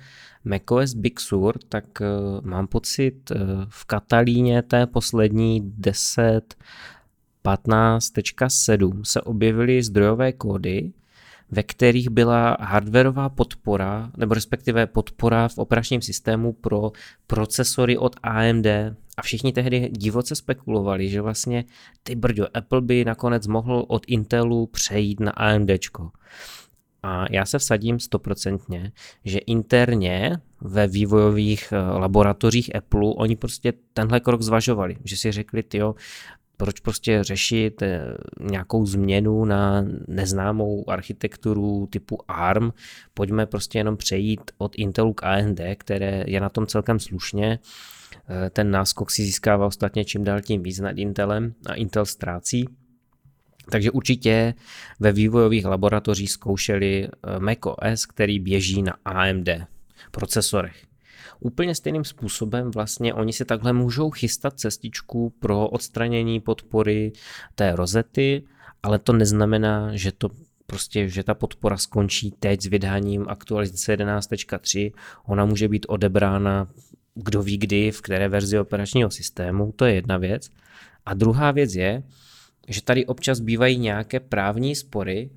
macOS Big Sur, tak uh, mám pocit uh, v Katalíně té poslední 10 15.7 se objevily zdrojové kódy, ve kterých byla hardwareová podpora, nebo respektive podpora v operačním systému pro procesory od AMD. A všichni tehdy divoce spekulovali, že vlastně ty brďo, Apple by nakonec mohl od Intelu přejít na AMDčko. A já se vsadím stoprocentně, že interně ve vývojových eh, laboratořích Apple oni prostě tenhle krok zvažovali, že si řekli, jo, proč prostě řešit eh, nějakou změnu na neznámou architekturu typu ARM, pojďme prostě jenom přejít od Intelu k AMD, které je na tom celkem slušně, eh, ten náskok si získává ostatně čím dál tím víc nad Intelem a Intel ztrácí. Takže určitě ve vývojových laboratořích zkoušeli eh, macOS, který běží na AMD procesorech. Úplně stejným způsobem vlastně oni si takhle můžou chystat cestičku pro odstranění podpory té rozety, ale to neznamená, že to prostě, že ta podpora skončí teď s vydáním aktualizace 11.3, ona může být odebrána kdo ví kdy, v které verzi operačního systému, to je jedna věc. A druhá věc je, že tady občas bývají nějaké právní spory,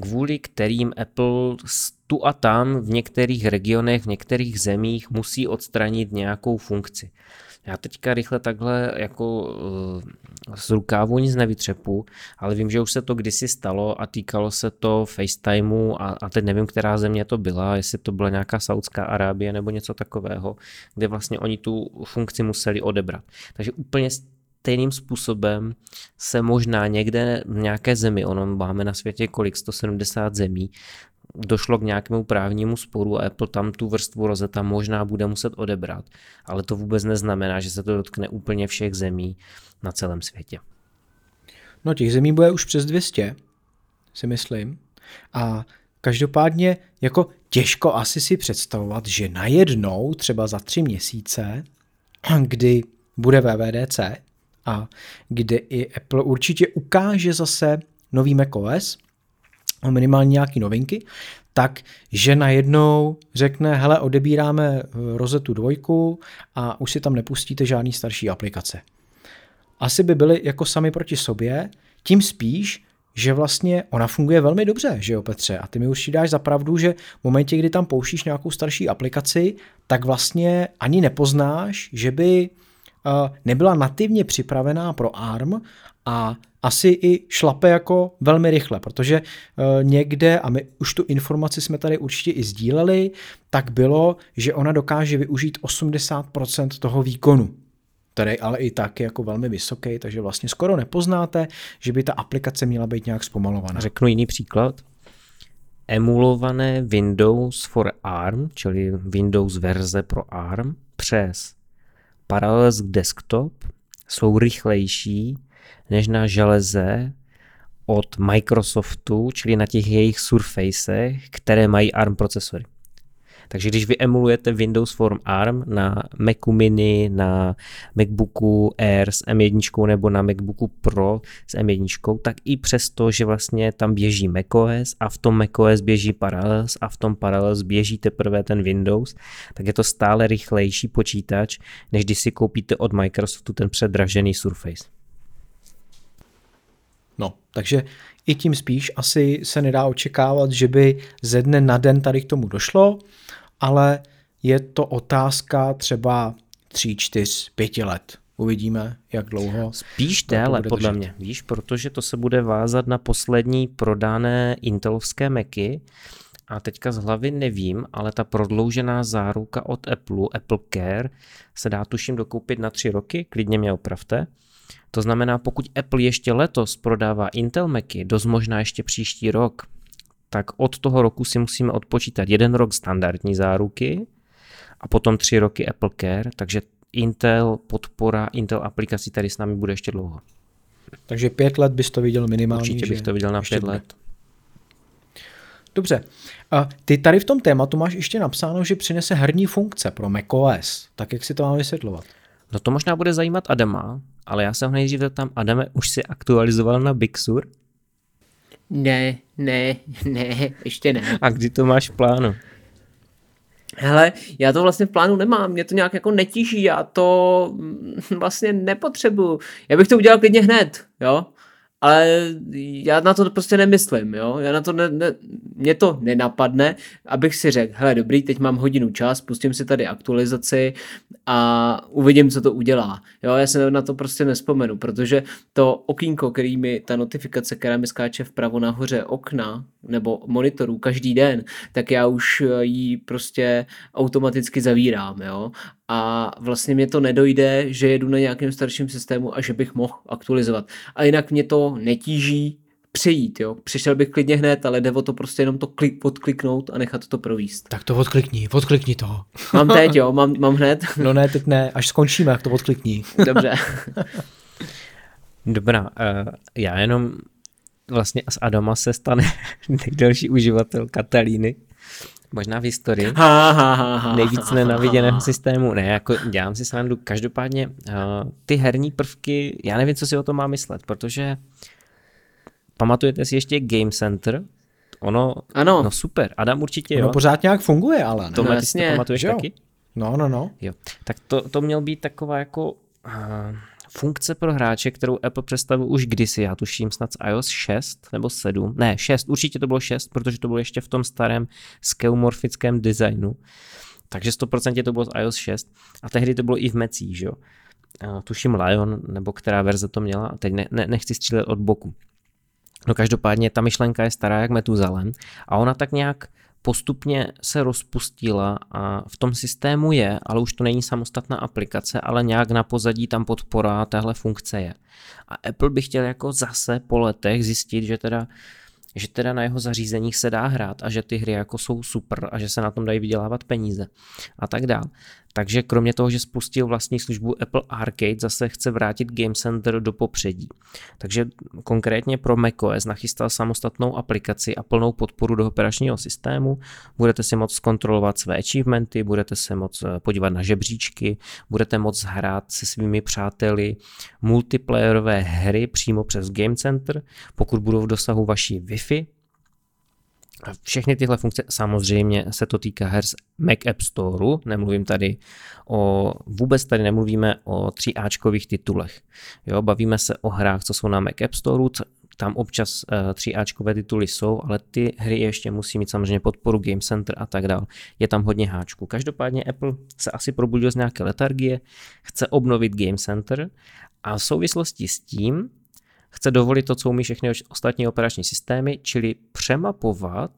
kvůli kterým Apple tu a tam v některých regionech, v některých zemích musí odstranit nějakou funkci. Já teďka rychle takhle jako eh, z rukávu nic nevytřepu, ale vím, že už se to kdysi stalo a týkalo se to FaceTimeu a, a teď nevím, která země to byla, jestli to byla nějaká Saudská Arábie nebo něco takového, kde vlastně oni tu funkci museli odebrat. Takže úplně stejným způsobem se možná někde v nějaké zemi, ono máme na světě kolik, 170 zemí, došlo k nějakému právnímu sporu a Apple tam tu vrstvu rozeta možná bude muset odebrat, ale to vůbec neznamená, že se to dotkne úplně všech zemí na celém světě. No těch zemí bude už přes 200, si myslím. A každopádně jako těžko asi si představovat, že najednou třeba za tři měsíce, kdy bude VVDC, a kde i Apple určitě ukáže zase nový macOS, minimálně nějaké novinky, tak že najednou řekne, hele, odebíráme rozetu dvojku a už si tam nepustíte žádný starší aplikace. Asi by byli jako sami proti sobě, tím spíš, že vlastně ona funguje velmi dobře, že jo Petře? A ty mi určitě dáš za pravdu, že v momentě, kdy tam pouštíš nějakou starší aplikaci, tak vlastně ani nepoznáš, že by nebyla nativně připravená pro ARM a asi i šlape jako velmi rychle, protože uh, někde, a my už tu informaci jsme tady určitě i sdíleli, tak bylo, že ona dokáže využít 80% toho výkonu který ale i tak je jako velmi vysoký, takže vlastně skoro nepoznáte, že by ta aplikace měla být nějak zpomalovaná. Řeknu jiný příklad. Emulované Windows for ARM, čili Windows verze pro ARM, přes Parallels Desktop jsou rychlejší než na železe od Microsoftu, čili na těch jejich Surfacech, které mají ARM procesory. Takže když vy emulujete Windows Form ARM na Macu Mini, na MacBooku Air s M1 nebo na MacBooku Pro s M1, tak i přesto, že vlastně tam běží macOS a v tom macOS běží Parallels a v tom Parallels běží teprve ten Windows, tak je to stále rychlejší počítač, než když si koupíte od Microsoftu ten předražený Surface. No, takže i tím spíš asi se nedá očekávat, že by ze dne na den tady k tomu došlo ale je to otázka třeba 3, 4, 5 let. Uvidíme, jak dlouho. Spíš déle, podle držet. mě, víš, protože to se bude vázat na poslední prodané Intelovské Macy a teďka z hlavy nevím, ale ta prodloužená záruka od Apple, Apple Care, se dá tuším dokoupit na tři roky, klidně mě opravte. To znamená, pokud Apple ještě letos prodává Intel Macy, dost možná ještě příští rok, tak od toho roku si musíme odpočítat jeden rok standardní záruky a potom tři roky Apple Care, takže Intel, podpora Intel aplikací tady s námi bude ještě dlouho. Takže pět let bys to viděl minimálně? Určitě bych to viděl na pět let. Dobře. A ty tady v tom tématu máš ještě napsáno, že přinese herní funkce pro macOS. Tak jak si to mám vysvětlovat? No to možná bude zajímat Adama, ale já jsem nejdřív tam, Adame, už si aktualizoval na Big Sur? Ne, ne, ne, ještě ne. A kdy to máš v plánu? Hele, já to vlastně v plánu nemám, mě to nějak jako netíží, já to mm, vlastně nepotřebuju. Já bych to udělal klidně hned, jo, ale já na to prostě nemyslím, jo, já na to ne, ne, mě to nenapadne, abych si řekl, hele dobrý, teď mám hodinu čas, pustím si tady aktualizaci a uvidím, co to udělá, jo, já se na to prostě nespomenu, protože to okýnko, který mi, ta notifikace, která mi skáče vpravo nahoře okna, nebo monitorů každý den, tak já už ji prostě automaticky zavírám, jo, a vlastně mě to nedojde, že jedu na nějakém starším systému a že bych mohl aktualizovat. A jinak mě to netíží přejít, jo. Přišel bych klidně hned, ale jde o to prostě jenom to klik, odkliknout a nechat to províst. Tak to odklikni, odklikni to. Mám teď, jo, mám, mám hned. No ne, teď ne, až skončíme, jak to odklikni. Dobře. Dobrá, uh, já jenom vlastně z Adama se stane nejdelší uživatel Katalíny možná v historii, ha, ha, ha, ha, nejvíc nenaviděného systému. Ne, jako dělám si srandu. Každopádně uh, ty herní prvky, já nevím, co si o tom má myslet, protože pamatujete si ještě Game Center, Ono, ano. no super, Adam určitě jo. Ono pořád nějak funguje, ale ne? To, no, ty si to pamatuješ taky? No, no, no. Jo. Tak to, to měl být taková jako uh, funkce pro hráče, kterou Apple představil už kdysi, já tuším snad z iOS 6 nebo 7, ne 6, určitě to bylo 6, protože to bylo ještě v tom starém skeumorfickém designu, takže 100% to bylo z iOS 6 a tehdy to bylo i v mecích, že jo. Tuším Lion, nebo která verze to měla, a teď ne, ne, nechci střílet od boku. No každopádně ta myšlenka je stará jak Metuzalem a ona tak nějak postupně se rozpustila a v tom systému je, ale už to není samostatná aplikace, ale nějak na pozadí tam podpora téhle funkce je. A Apple by chtěl jako zase po letech zjistit, že teda že teda na jeho zařízeních se dá hrát a že ty hry jako jsou super a že se na tom dají vydělávat peníze a tak dál. Takže kromě toho, že spustil vlastní službu Apple Arcade, zase chce vrátit Game Center do popředí. Takže konkrétně pro macOS nachystal samostatnou aplikaci a plnou podporu do operačního systému. Budete si moct zkontrolovat své achievementy, budete se moct eh, podívat na žebříčky, budete moct hrát se svými přáteli multiplayerové hry přímo přes Game Center, pokud budou v dosahu vaší Wi-Fi všechny tyhle funkce, samozřejmě se to týká her z Mac App Store, nemluvím tady o, vůbec tady nemluvíme o 3Ačkových titulech. Jo, bavíme se o hrách, co jsou na Mac App Store, tam občas uh, 3Ačkové tituly jsou, ale ty hry ještě musí mít samozřejmě podporu Game Center a tak dál. Je tam hodně háčků. Každopádně Apple se asi probudil z nějaké letargie, chce obnovit Game Center a v souvislosti s tím chce dovolit to, co umí všechny ostatní operační systémy, čili přemapovat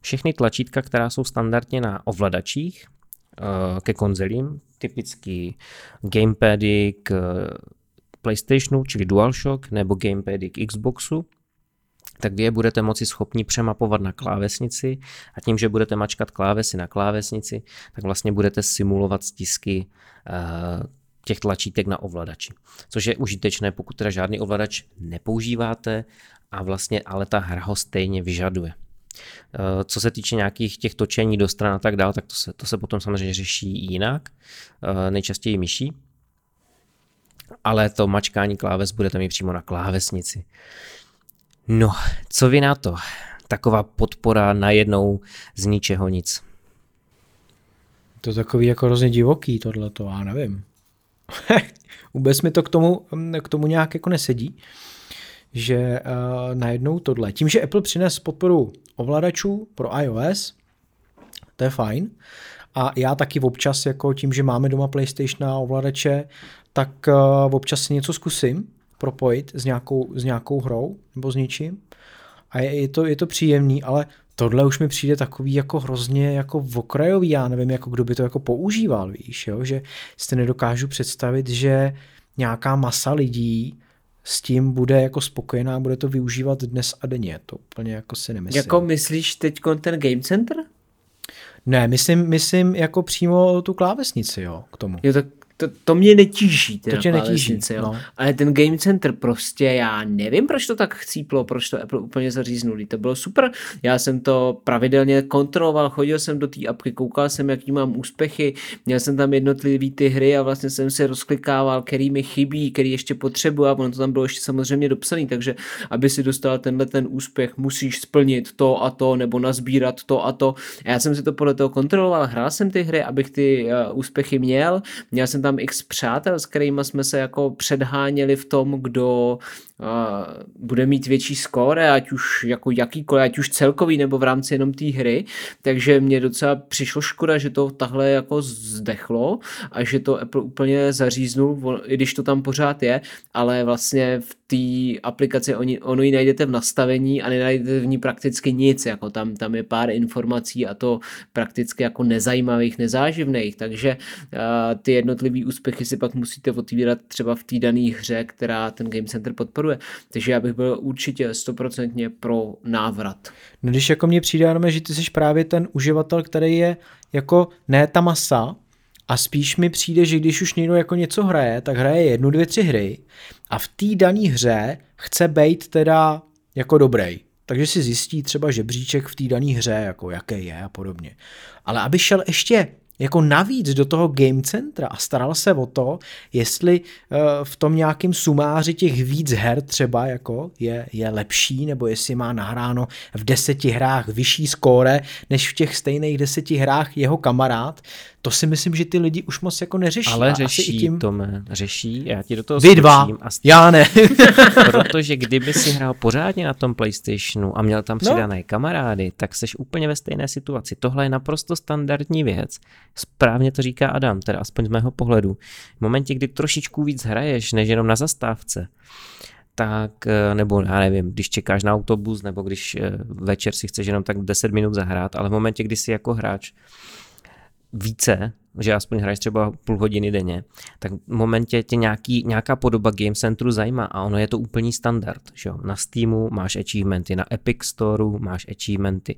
všechny tlačítka, která jsou standardně na ovladačích eh, ke konzolím, typicky gamepady k PlayStationu, čili DualShock, nebo gamepady k Xboxu, tak vy je budete moci schopni přemapovat na klávesnici a tím, že budete mačkat klávesy na klávesnici, tak vlastně budete simulovat stisky uh, těch tlačítek na ovladači. Což je užitečné, pokud teda žádný ovladač nepoužíváte a vlastně ale ta hra ho stejně vyžaduje. Eh, co se týče nějakých těch točení do stran a tak dále, tak to se, to se potom samozřejmě řeší jinak, eh, nejčastěji myší, ale to mačkání kláves budete mít přímo na klávesnici. No, co vy na to? Taková podpora najednou z ničeho nic. To je takový jako hrozně divoký tohleto, já nevím. Vůbec mi to k tomu, k tomu nějak jako nesedí, že uh, najednou tohle. Tím, že Apple přines podporu ovladačů pro iOS, to je fajn. A já taky občas, jako tím, že máme doma PlayStation a ovladače, tak uh, občas si něco zkusím propojit s nějakou, s nějakou hrou nebo s něčím. A je, je, to, je to příjemný, ale tohle už mi přijde takový jako hrozně jako okrajový, já nevím, jako kdo by to jako používal, víš, jo? že si nedokážu představit, že nějaká masa lidí s tím bude jako spokojená, bude to využívat dnes a denně, to úplně jako si nemyslím. Jako myslíš teď ten Game Center? Ne, myslím, myslím jako přímo tu klávesnici, jo, k tomu. Jo, tak to, to mě netíží. To tě netíží, jo. No. Ale ten Game Center prostě, já nevím, proč to tak chcíplo, proč to Apple úplně zaříznuli. To bylo super. Já jsem to pravidelně kontroloval, chodil jsem do té apky, koukal jsem, jaký mám úspěchy, měl jsem tam jednotlivý ty hry a vlastně jsem se rozklikával, který mi chybí, který ještě potřebuji a ono to tam bylo ještě samozřejmě dopsaný, takže aby si dostal tenhle ten úspěch, musíš splnit to a to, nebo nazbírat to a to. A já jsem si to podle toho kontroloval, hrál jsem ty hry, abych ty uh, úspěchy měl, měl jsem tam tam x přátel, s kterými jsme se jako předháněli v tom, kdo bude mít větší skóre, ať už jako jakýkoliv, ať už celkový nebo v rámci jenom té hry, takže mě docela přišlo škoda, že to tahle jako zdechlo a že to Apple úplně zaříznul, i když to tam pořád je, ale vlastně v té aplikaci oni, ono ji najdete v nastavení a nenajdete v ní prakticky nic, jako tam, tam je pár informací a to prakticky jako nezajímavých, nezáživných, takže ty jednotlivé úspěchy si pak musíte otvírat třeba v té dané hře, která ten Game Center podporuje. Takže já bych byl určitě stoprocentně pro návrat. No když jako mně přijde, že ty jsi právě ten uživatel, který je jako ne ta masa, a spíš mi přijde, že když už někdo jako něco hraje, tak hraje jednu, dvě, tři hry a v té dané hře chce být teda jako dobrý. Takže si zjistí třeba žebříček v té dané hře, jako jaký je a podobně. Ale aby šel ještě jako navíc do toho game centra a staral se o to, jestli uh, v tom nějakým sumáři těch víc her třeba jako je, je lepší, nebo jestli má nahráno v deseti hrách vyšší skóre, než v těch stejných deseti hrách jeho kamarád, to si myslím, že ty lidi už moc jako neřeší. Ale řeší, tím... Tome, řeší, já ti do toho Vy dva, a já ne. protože kdyby si hrál pořádně na tom PlayStationu a měl tam no. přidané no. kamarády, tak seš úplně ve stejné situaci. Tohle je naprosto standardní věc. Správně to říká Adam, teda aspoň z mého pohledu. V momentě, kdy trošičku víc hraješ, než jenom na zastávce, tak, eh, nebo já nevím, když čekáš na autobus, nebo když eh, večer si chceš jenom tak 10 minut zahrát, ale v momentě, kdy si jako hráč více, že aspoň hraješ třeba půl hodiny denně, tak v momentě tě nějaký, nějaká podoba Game Centru zajímá a ono je to úplný standard. Že Na Steamu máš achievementy, na Epic Storeu máš achievementy,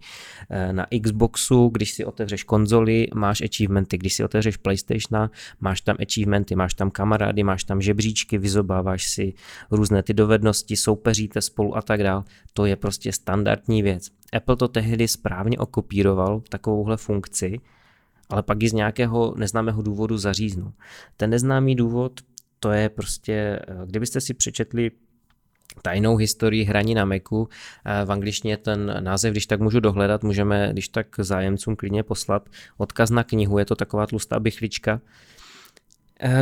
eh, na Xboxu, když si otevřeš konzoli, máš achievementy, když si otevřeš PlayStation, máš tam achievementy, máš tam kamarády, máš tam žebříčky, vyzobáváš si různé ty dovednosti, soupeříte spolu a tak dál. To je prostě standardní věc. Apple to tehdy správně okopíroval, takovouhle funkci, ale pak ji z nějakého neznámého důvodu zaříznu. Ten neznámý důvod, to je prostě, eh, kdybyste si přečetli tajnou historii hraní na Macu. V angličtině ten název, když tak můžu dohledat, můžeme, když tak zájemcům klidně poslat odkaz na knihu, je to taková tlustá bychlička.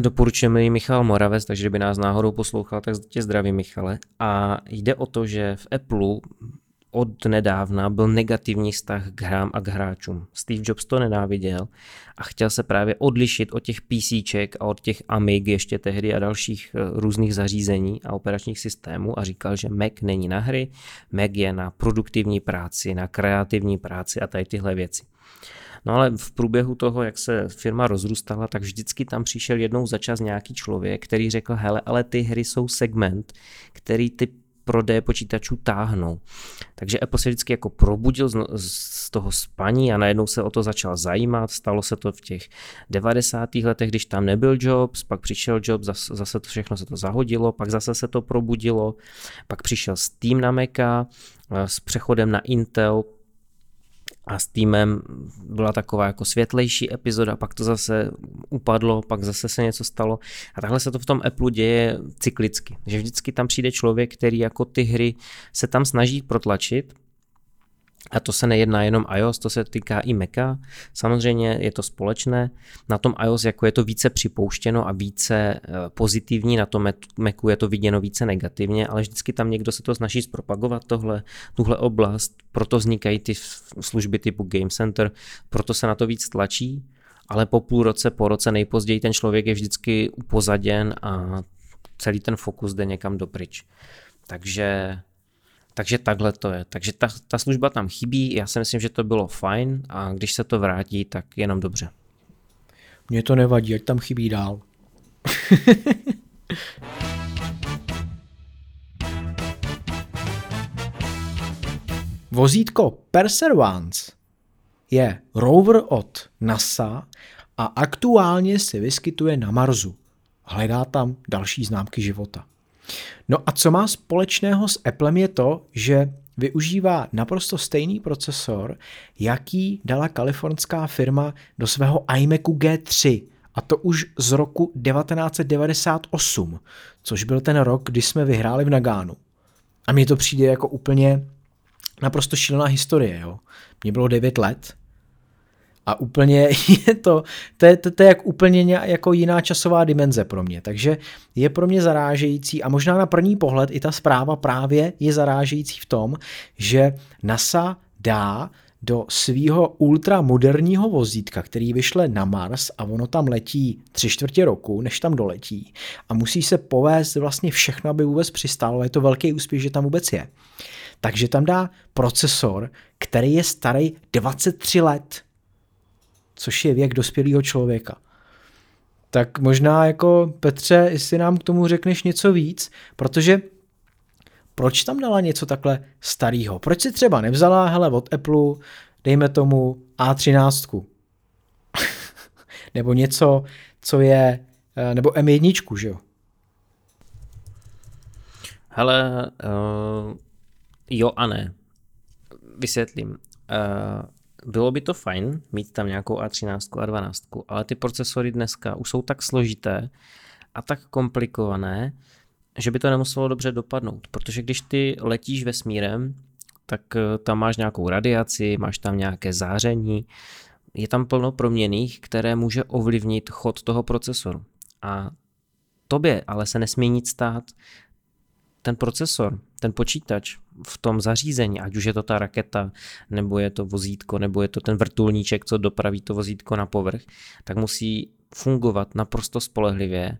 Doporučujeme ji Michal Moravec, takže kdyby nás náhodou poslouchal, tak tě zdraví Michale. A jde o to, že v Apple od nedávna byl negativní vztah k hrám a k hráčům. Steve Jobs to nenáviděl a chtěl se právě odlišit od těch PCček a od těch Amig ještě tehdy a dalších eh, různých zařízení a operačních systémů a říkal, že Mac není na hry, Mac je na produktivní práci, na kreativní práci a tady tyhle věci. No ale v průběhu toho, jak se firma rozrůstala, tak vždycky tam přišel jednou za čas nějaký člověk, který řekl, hele, ale ty hry jsou segment, který ty prodeje počítačů táhnou. Takže Apple se vždycky jako probudil z, z toho spaní a najednou se o to začal zajímat. Stalo se to v těch 90. letech, když tam nebyl Jobs, pak přišel Jobs, zase, zase to všechno se to zahodilo, pak zase se to probudilo, pak přišel Steam na Maca eh, s přechodem na Intel, a s týmem byla taková jako světlejší epizoda, pak to zase upadlo, pak zase se něco stalo. A takhle se to v tom Apple děje cyklicky, že vždycky tam přijde člověk, který jako ty hry se tam snaží protlačit a to se nejedná jenom iOS, to se týká i Maca. Samozřejmě je to společné. Na tom iOS jako je to více připouštěno a více eh, pozitivní, na tom Macu je to viděno více negativně, ale vždycky tam někdo se to snaží zpropagovat tohle, tuhle oblast, proto vznikají ty služby typu Game Center, proto se na to víc tlačí, ale po půl roce, po roce nejpozději ten člověk je vždycky upozaděn a celý ten fokus jde někam dopryč. Takže takže takhle to je. Takže ta, ta služba tam chybí, já si myslím, že to bylo fajn a když se to vrátí, tak jenom dobře. Mně to nevadí, ať tam chybí dál. Vozítko Perseverance je rover od NASA a aktuálně se vyskytuje na Marsu. Hledá tam další známky života. No a co má společného s Applem je to, že využívá naprosto stejný procesor, jaký dala kalifornská firma do svého iMacu G3. A to už z roku 1998, což byl ten rok, kdy jsme vyhráli v Nagánu. A mně to přijde jako úplně naprosto šílená historie. Jo. Mně bylo 9 let a úplně je to, to je, to, to je jak úplně jako jiná časová dimenze pro mě. Takže je pro mě zarážející a možná na první pohled i ta zpráva právě je zarážející v tom, že NASA dá do svého ultramoderního vozítka, který vyšle na Mars a ono tam letí tři čtvrtě roku, než tam doletí a musí se povést vlastně všechno, aby vůbec přistálo. Je to velký úspěch, že tam vůbec je. Takže tam dá procesor, který je starý 23 let což je věk dospělého člověka. Tak možná jako Petře, jestli nám k tomu řekneš něco víc, protože proč tam dala něco takhle starého? Proč si třeba nevzala, hele, od Apple, dejme tomu A13, nebo něco, co je, eh, nebo M1, že jo? Hele, uh, jo a ne. Vysvětlím. Uh, bylo by to fajn mít tam nějakou A13 a 12, ale ty procesory dneska už jsou tak složité a tak komplikované, že by to nemuselo dobře dopadnout, protože když ty letíš vesmírem, tak eh, tam máš nějakou radiaci, máš tam nějaké záření, je tam plno proměných, které může ovlivnit chod toho procesoru. A tobě ale se nesmí nic stát, ten procesor, ten počítač v tom zařízení, ať už je to ta raketa, nebo je to vozítko, nebo je to ten vrtulníček, co dopraví to vozítko na povrch, tak musí fungovat naprosto spolehlivě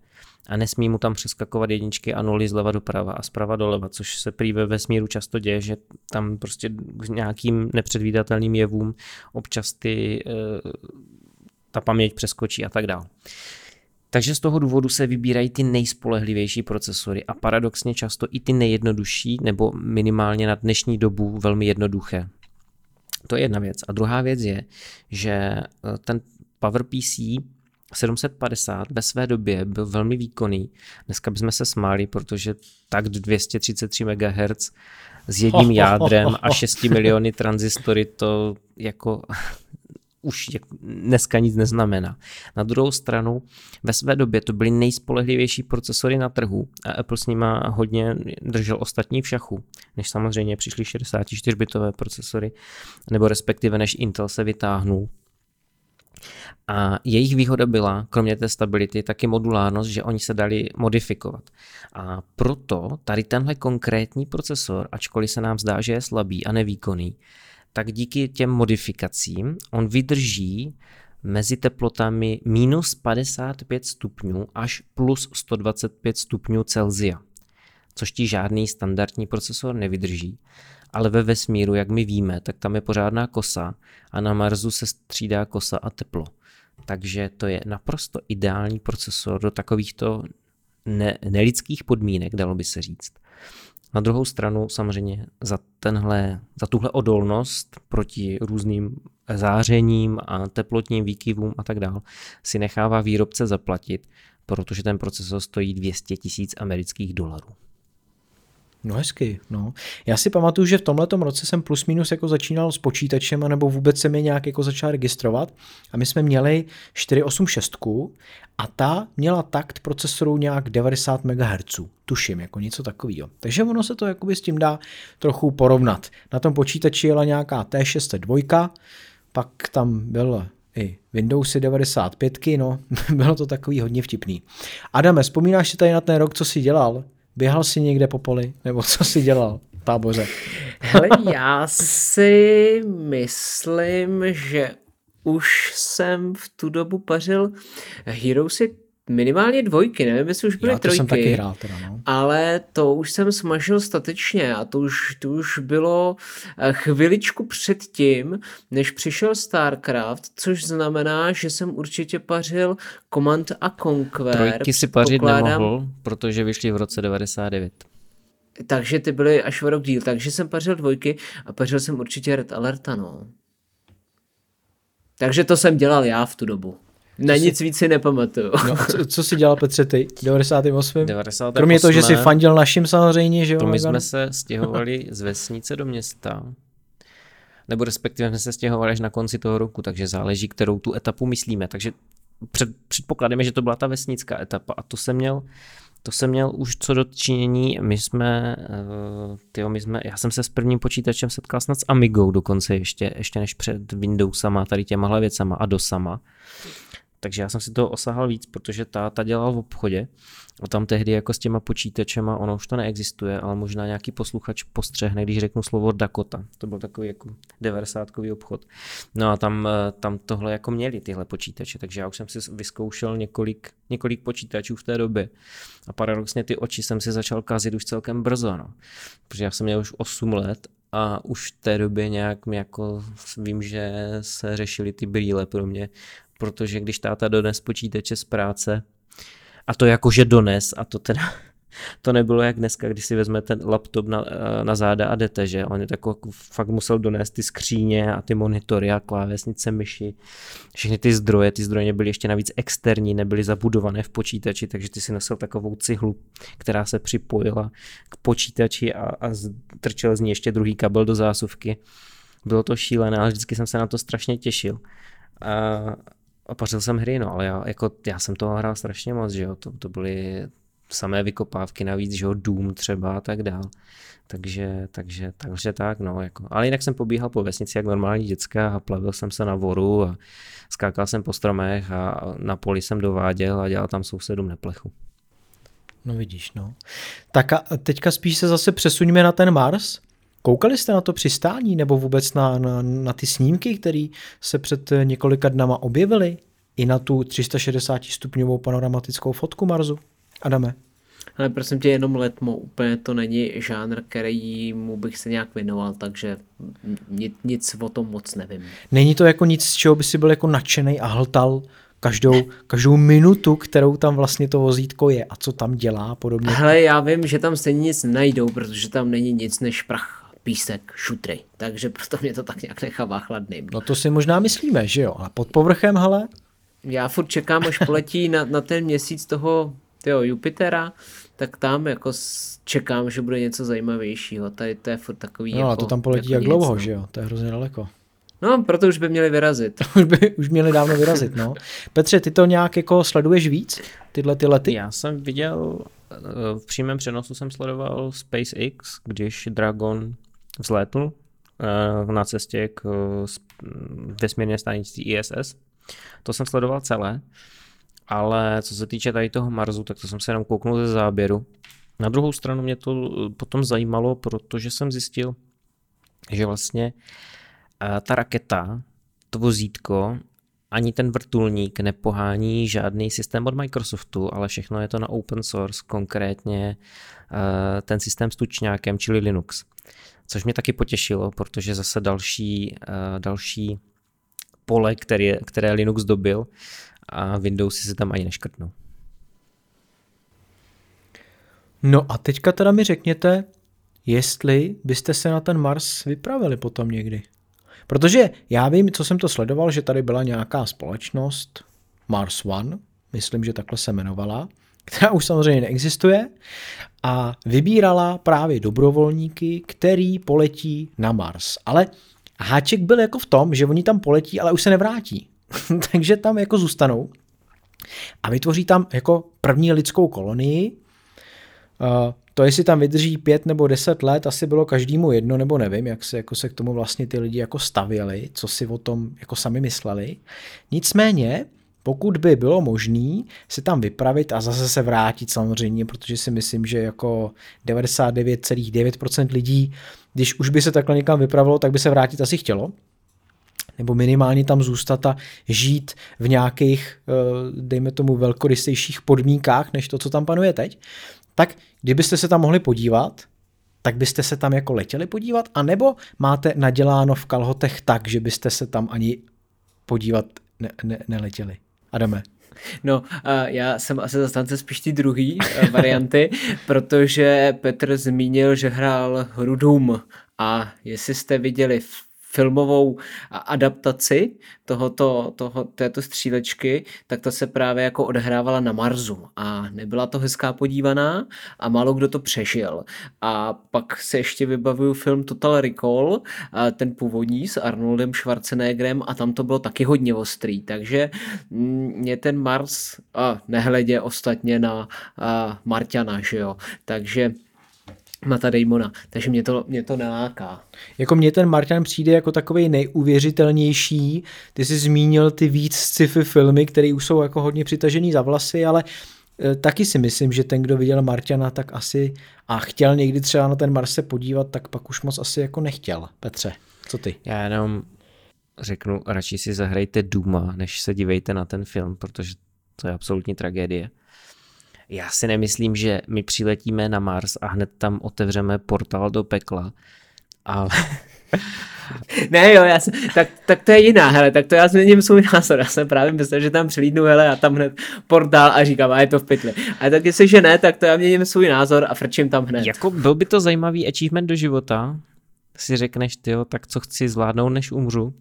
a nesmí mu tam přeskakovat jedničky a nuly zleva doprava a zprava doleva, což se prý ve vesmíru často děje, že tam prostě k nějakým nepředvídatelným jevům občas ty, eh, ta paměť přeskočí a tak dále. Takže z toho důvodu se vybírají ty nejspolehlivější procesory a paradoxně často i ty nejjednodušší, nebo minimálně na dnešní dobu velmi jednoduché. To je jedna věc. A druhá věc je, že eh, ten PowerPC 750 ve své době byl velmi výkonný. Dneska bychom se smáli, protože tak 233 MHz s jedním jádrem a 6 miliony transistory to jako už dneska nic neznamená. Na druhou stranu, ve své době to byly nejspolehlivější procesory na trhu a Apple s nima hodně držel ostatní v šachu, než samozřejmě přišly 64-bitové procesory, nebo respektive než Intel se vytáhnul a jejich výhoda byla, kromě té stability, taky modulárnost, že oni se dali modifikovat. A proto tady tenhle konkrétní procesor, ačkoliv se nám zdá, že je slabý a nevýkonný, tak díky těm modifikacím on vydrží mezi teplotami minus 55 stupňů až plus 125 stupňů Celsia, což ti žádný standardní procesor nevydrží. Ale ve vesmíru, jak my víme, tak tam je pořádná kosa a na Marsu se střídá kosa a teplo. Takže to je naprosto ideální procesor do takovýchto ne, nelidských podmínek, dalo by se říct. Na druhou stranu samozřejmě za, tenhle, za tuhle odolnost proti různým zářením a teplotním výkyvům a tak dále si nechává výrobce zaplatit, protože ten procesor stojí 200 tisíc amerických dolarů. No hezky, no. Já si pamatuju, že v tomhle roce jsem plus minus jako začínal s počítačem, nebo vůbec jsem je nějak jako začal registrovat a my jsme měli 486 a ta měla takt procesoru nějak 90 MHz, tuším, jako něco takového. Takže ono se to jakoby s tím dá trochu porovnat. Na tom počítači jela nějaká T602, pak tam byl i Windowsy 95, no, bylo to takový hodně vtipný. Adame, vzpomínáš si tady na ten rok, co jsi dělal? Běhal jsi někde po poli? Nebo co jsi dělal v táboře? Hele, já si myslím, že už jsem v tu dobu pařil Heroesy minimálně dvojky, nevím, jestli už byly Já to trojky, jsem taky hrál teda, no. ale to už jsem smažil statečně a to už, to už bylo eh, chviličku před tím, než přišel StarCraft, což znamená, že jsem určitě pařil Command a Conquer. Trojky si pařit pokládám... nemohl, protože vyšly v roce 99. Takže ty byly až v rok díl, takže jsem pařil dvojky a pařil jsem určitě Red Alerta, no. Takže to jsem dělal já v tu dobu. Na nic si... víc si nepamatuju. No, co, co jsi dělal, Petře, ty? 98? 98. Kromě toho, že jsi fandil našim samozřejmě, že jo? To my jsme se stěhovali z vesnice do města. Nebo respektive jsme se stěhovali až na konci toho roku, takže záleží, kterou tu etapu myslíme. Takže před, předpokládáme, že to byla ta vesnická etapa a to jsem měl to jsem měl už co do činění, my jsme, uh, tyjo, my jsme, já jsem se s prvním počítačem setkal snad s Amigou dokonce ještě, ještě než před Windowsama, tady těma věcama a DOSama. Takže já jsem si toho osahal víc, protože táta dělal v obchodě a tam tehdy jako s těma počítačema, ono už to neexistuje, ale možná nějaký posluchač postřehne, když řeknu slovo Dakota. To byl takový jako 90 obchod. No a tam, eh, tam tohle jako měli tyhle počítače, takže já už jsem si vyzkoušel několik, několik počítačů v té době. A paradoxně ty oči jsem si začal kazit už celkem brzo, no. Protože já jsem měl už 8 let a už v té době nějak jako vím, že se řešily ty brýle pro mě protože když táta dones počítače z práce, a to jakože dones, a to teda to nebylo jak dneska, když si vezme ten laptop na, na záda a jdete, že on je tako, fakt musel donést ty skříně a ty monitory a klávesnice, myši, všechny ty zdroje, ty zdroje byly ještě navíc externí, nebyly zabudované v počítači, takže ty si nosil takovou cihlu, která se připojila k počítači a, a trčel z ní ještě druhý kabel do zásuvky. Bylo to šílené, ale vždycky jsem se na to strašně těšil. A, a pařil jsem hry, no, ale já, jako, já jsem toho hrál strašně moc, že jo, to, to byly samé vykopávky navíc, že jo, Doom třeba a tak dál. Takže, takže, takže tak, no, jako. Ale jinak jsem pobíhal po vesnici jak normální děcka a plavil jsem se na voru a skákal jsem po stromech a na poli jsem dováděl a dělal tam sousedům neplechu. No vidíš, no. Tak a teďka spíš se zase přesuníme na ten Mars. Koukali jste na to přistání nebo vůbec na, na, na ty snímky, které se před několika dnama objevily? I na tu 360 stupňovou panoramatickou fotku Marsu? Adame? Ale prosím tě, jenom letmo, úplně to není žánr, který mu bych se nějak věnoval, takže nic, nic o tom moc nevím. Není to jako nic, z čeho by si byl jako nadšený a hltal každou, každou minutu, kterou tam vlastně to vozítko je a co tam dělá a podobně. Hele, já vím, že tam stejně nic najdou, protože tam není nic než prach písek, šutry. Takže proto mě to tak nějak nechává chladným. No to si možná myslíme, že jo? A pod povrchem, hele? Já furt čekám, až poletí na, na ten měsíc toho tyjo, Jupitera, tak tam jako čekám, že bude něco zajímavějšího. Tady to je furt takový No jako, a to tam poletí jako jak dlouho, no. že jo? To je hrozně daleko. No, proto už by měli vyrazit. už by už měli dávno vyrazit, no. Petře, ty to nějak jako sleduješ víc, tyhle ty lety? Já jsem viděl, eh, v přímém přenosu jsem sledoval SpaceX, když Dragon vzlétl eh, na cestě k eh, vesmírné stanici ISS. To jsem sledoval celé, ale co se týče tady toho Marsu, tak to jsem se jenom kouknul ze záběru. Na druhou stranu mě to potom zajímalo, protože jsem zjistil, že vlastně ta raketa, to vozítko, ani ten vrtulník nepohání žádný systém od Microsoftu, ale všechno je to na open source, konkrétně ten systém s tučňákem, čili Linux. Což mě taky potěšilo, protože zase další, další pole, které, které Linux dobil a Windows si se tam ani neškrtnou. No a teďka teda mi řekněte, jestli byste se na ten Mars vypravili potom někdy. Protože já vím, co jsem to sledoval, že tady byla nějaká společnost, Mars One, myslím, že takhle se jmenovala, která už samozřejmě neexistuje a vybírala právě dobrovolníky, který poletí na Mars. Ale háček byl jako v tom, že oni tam poletí, ale už se nevrátí. Takže tam jako zůstanou a vytvoří tam jako první lidskou kolonii, Uh, to, jestli tam vydrží pět nebo deset let, asi bylo každému jedno, nebo nevím, jak se, jako se k tomu vlastně ty lidi jako stavěli, co si o tom jako sami mysleli. Nicméně, pokud by bylo možné se tam vypravit a zase se vrátit samozřejmě, protože si myslím, že jako 99,9% lidí, když už by se takhle někam vypravilo, tak by se vrátit asi chtělo, nebo minimálně tam zůstat a žít v nějakých, eh, dejme tomu, velkorysejších podmínkách, než to, co tam panuje teď, tak kdybyste se tam mohli podívat, tak byste se tam jako letěli podívat, anebo máte naděláno v kalhotech tak, že byste se tam ani podívat ne, ne, neletěli. Adame. No, já jsem asi zastánce spíš ty druhý eh, varianty, protože Petr zmínil, že hrál hru Doom a jestli jste viděli filmovou adaptaci tohoto, toho, této střílečky, tak ta se právě jako odehrávala na Marsu a nebyla to hezká podívaná a málo kdo to přežil. A pak se ještě vybavuju film Total Recall, ten původní s Arnoldem Schwarzeneggerem a tam to bylo taky hodně ostrý, takže mm, mě ten Mars, a nehledě ostatně na a Marťana, že jo, takže Mata Damona, takže mě to, mě to neláká. Jako mě ten Martin přijde jako takový nejuvěřitelnější. Ty jsi zmínil ty víc sci-fi filmy, které už jsou jako hodně přitažený za vlasy, ale e, taky si myslím, že ten, kdo viděl Marťana, tak asi a chtěl někdy třeba na ten Mars se podívat, tak pak už moc asi jako nechtěl. Petře, co ty? Já jenom řeknu, radši si zahrajte Duma, než se dívejte na ten film, protože to je absolutní tragédie. Já si nemyslím, že my přiletíme na Mars a hned tam otevřeme portál do pekla, ale... ne jo, já jsem, tak, tak to je jiná, hele, tak to já změním svůj názor, já jsem právě myslel, že tam přilídnu, hele, a tam hned portál a říkám, a je to v pytli. A tak jestli, že ne, tak to já měním svůj názor a frčím tam hned. Jako byl by to zajímavý achievement do života, si řekneš, ty tak co chci zvládnout, než umřu,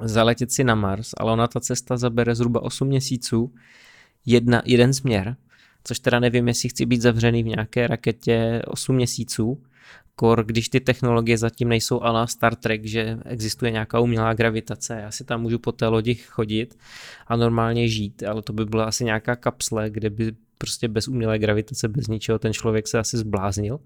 zaletět si na Mars, ale ona ta cesta zabere zhruba 8 měsíců, jedna, jeden směr, což teda nevím, jestli chci být zavřený v nějaké raketě 8 měsíců, kor, když ty technologie zatím nejsou ala Star Trek, že existuje nějaká umělá gravitace, já si tam můžu po té lodi chodit a normálně žít, ale to by byla asi nějaká kapsle, kde by prostě bez umělé gravitace, bez ničeho ten člověk se asi zbláznil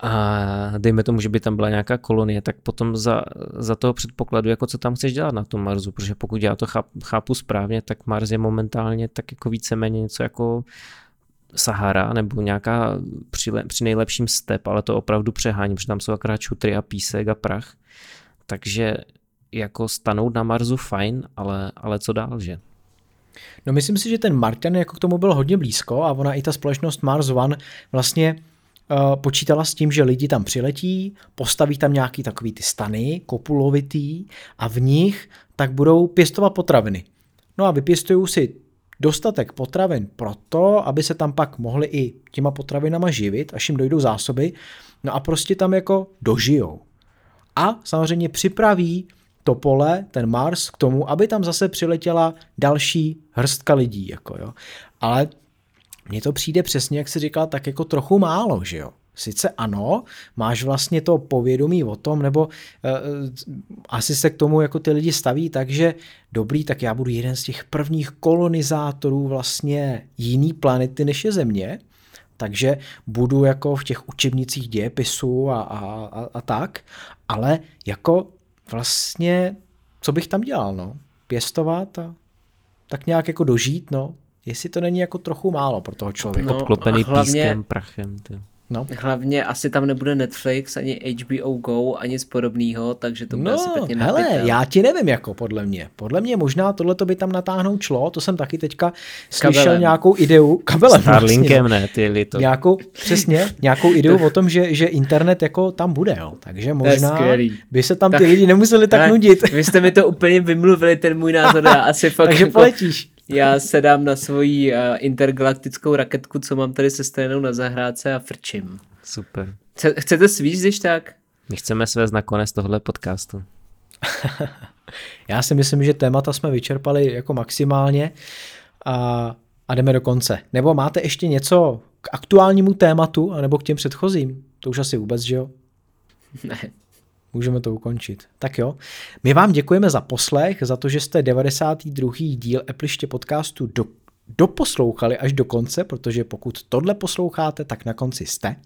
a dejme tomu, že by tam byla nějaká kolonie, tak potom za, za toho předpokladu, jako co tam chceš dělat na tom Marsu, protože pokud já to chápu, chápu správně, tak Mars je momentálně tak jako víceméně něco jako Sahara nebo nějaká při, při nejlepším step, ale to opravdu přehání, protože tam jsou akorát čutry a písek a prach. Takže jako stanout na Marsu fajn, ale, ale co dál, že? No myslím si, že ten Martian jako k tomu byl hodně blízko a ona i ta společnost Mars One vlastně počítala s tím, že lidi tam přiletí, postaví tam nějaký takový ty stany, kopulovitý a v nich tak budou pěstovat potraviny. No a vypěstují si dostatek potravin proto, aby se tam pak mohli i těma potravinama živit, až jim dojdou zásoby, no a prostě tam jako dožijou. A samozřejmě připraví to pole, ten Mars k tomu, aby tam zase přiletěla další hrstka lidí. Jako jo. Ale mně to přijde přesně, jak si říkal, tak jako trochu málo, že jo? sice ano, máš vlastně to povědomí o tom, nebo uh, asi se k tomu jako ty lidi staví, takže dobrý, tak já budu jeden z těch prvních kolonizátorů vlastně jiný planety než je Země, takže budu jako v těch učebnicích dějepisu a, a, a, a tak, ale jako vlastně, co bych tam dělal, no? Pěstovat a tak nějak jako dožít, no. Jestli to není jako trochu málo pro toho člověka. No, Obklopený hlavně, pískem, prachem. Ty. No. Hlavně asi tam nebude Netflix, ani HBO Go, ani nic podobného, takže to bude no, asi pěkně hele, napitel. já ti nevím jako podle mě. Podle mě možná tohle to by tam natáhnout šlo, to jsem taky teďka slyšel kabelem. nějakou ideu, kabelem Starlinkem vlastně, ne, ty to. Nějakou, přesně, nějakou ideu o tom, že, že internet jako tam bude, jo. takže možná by se tam ty tak, lidi nemuseli tak, tak nudit. Vy jste mi to úplně vymluvili, ten můj názor, já asi fakt takže jako, poletíš já sedám na svoji uh, intergalaktickou raketku, co mám tady se stranou na zahrádce a frčím. Super. Chcete svíš, když tak? My chceme svést nakonec tohle podcastu. já si myslím, že témata jsme vyčerpali jako maximálně a, a jdeme do konce. Nebo máte ještě něco k aktuálnímu tématu, anebo k těm předchozím? To už asi vůbec, že jo? Ne můžeme to ukončit. Tak jo, my vám děkujeme za poslech, za to, že jste 92. díl Epliště podcastu do, doposlouchali až do konce, protože pokud tohle posloucháte, tak na konci jste.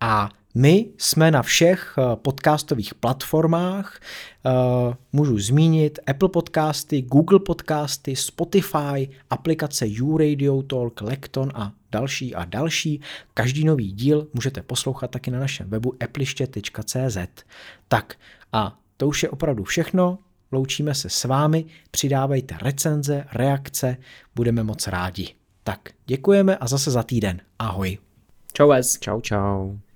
A my jsme na všech eh, podcastových platformách, eh, můžu zmínit Apple podcasty, Google podcasty, Spotify, aplikace YouRadio Talk, Lekton a další a další. Každý nový díl můžete poslouchat taky na našem webu epliště.cz. Tak a to už je opravdu všechno. Loučíme se s vámi, přidávejte recenze, reakce, budeme moc rádi. Tak děkujeme a zase za týden. Ahoj. Čau vás. Čau, čau.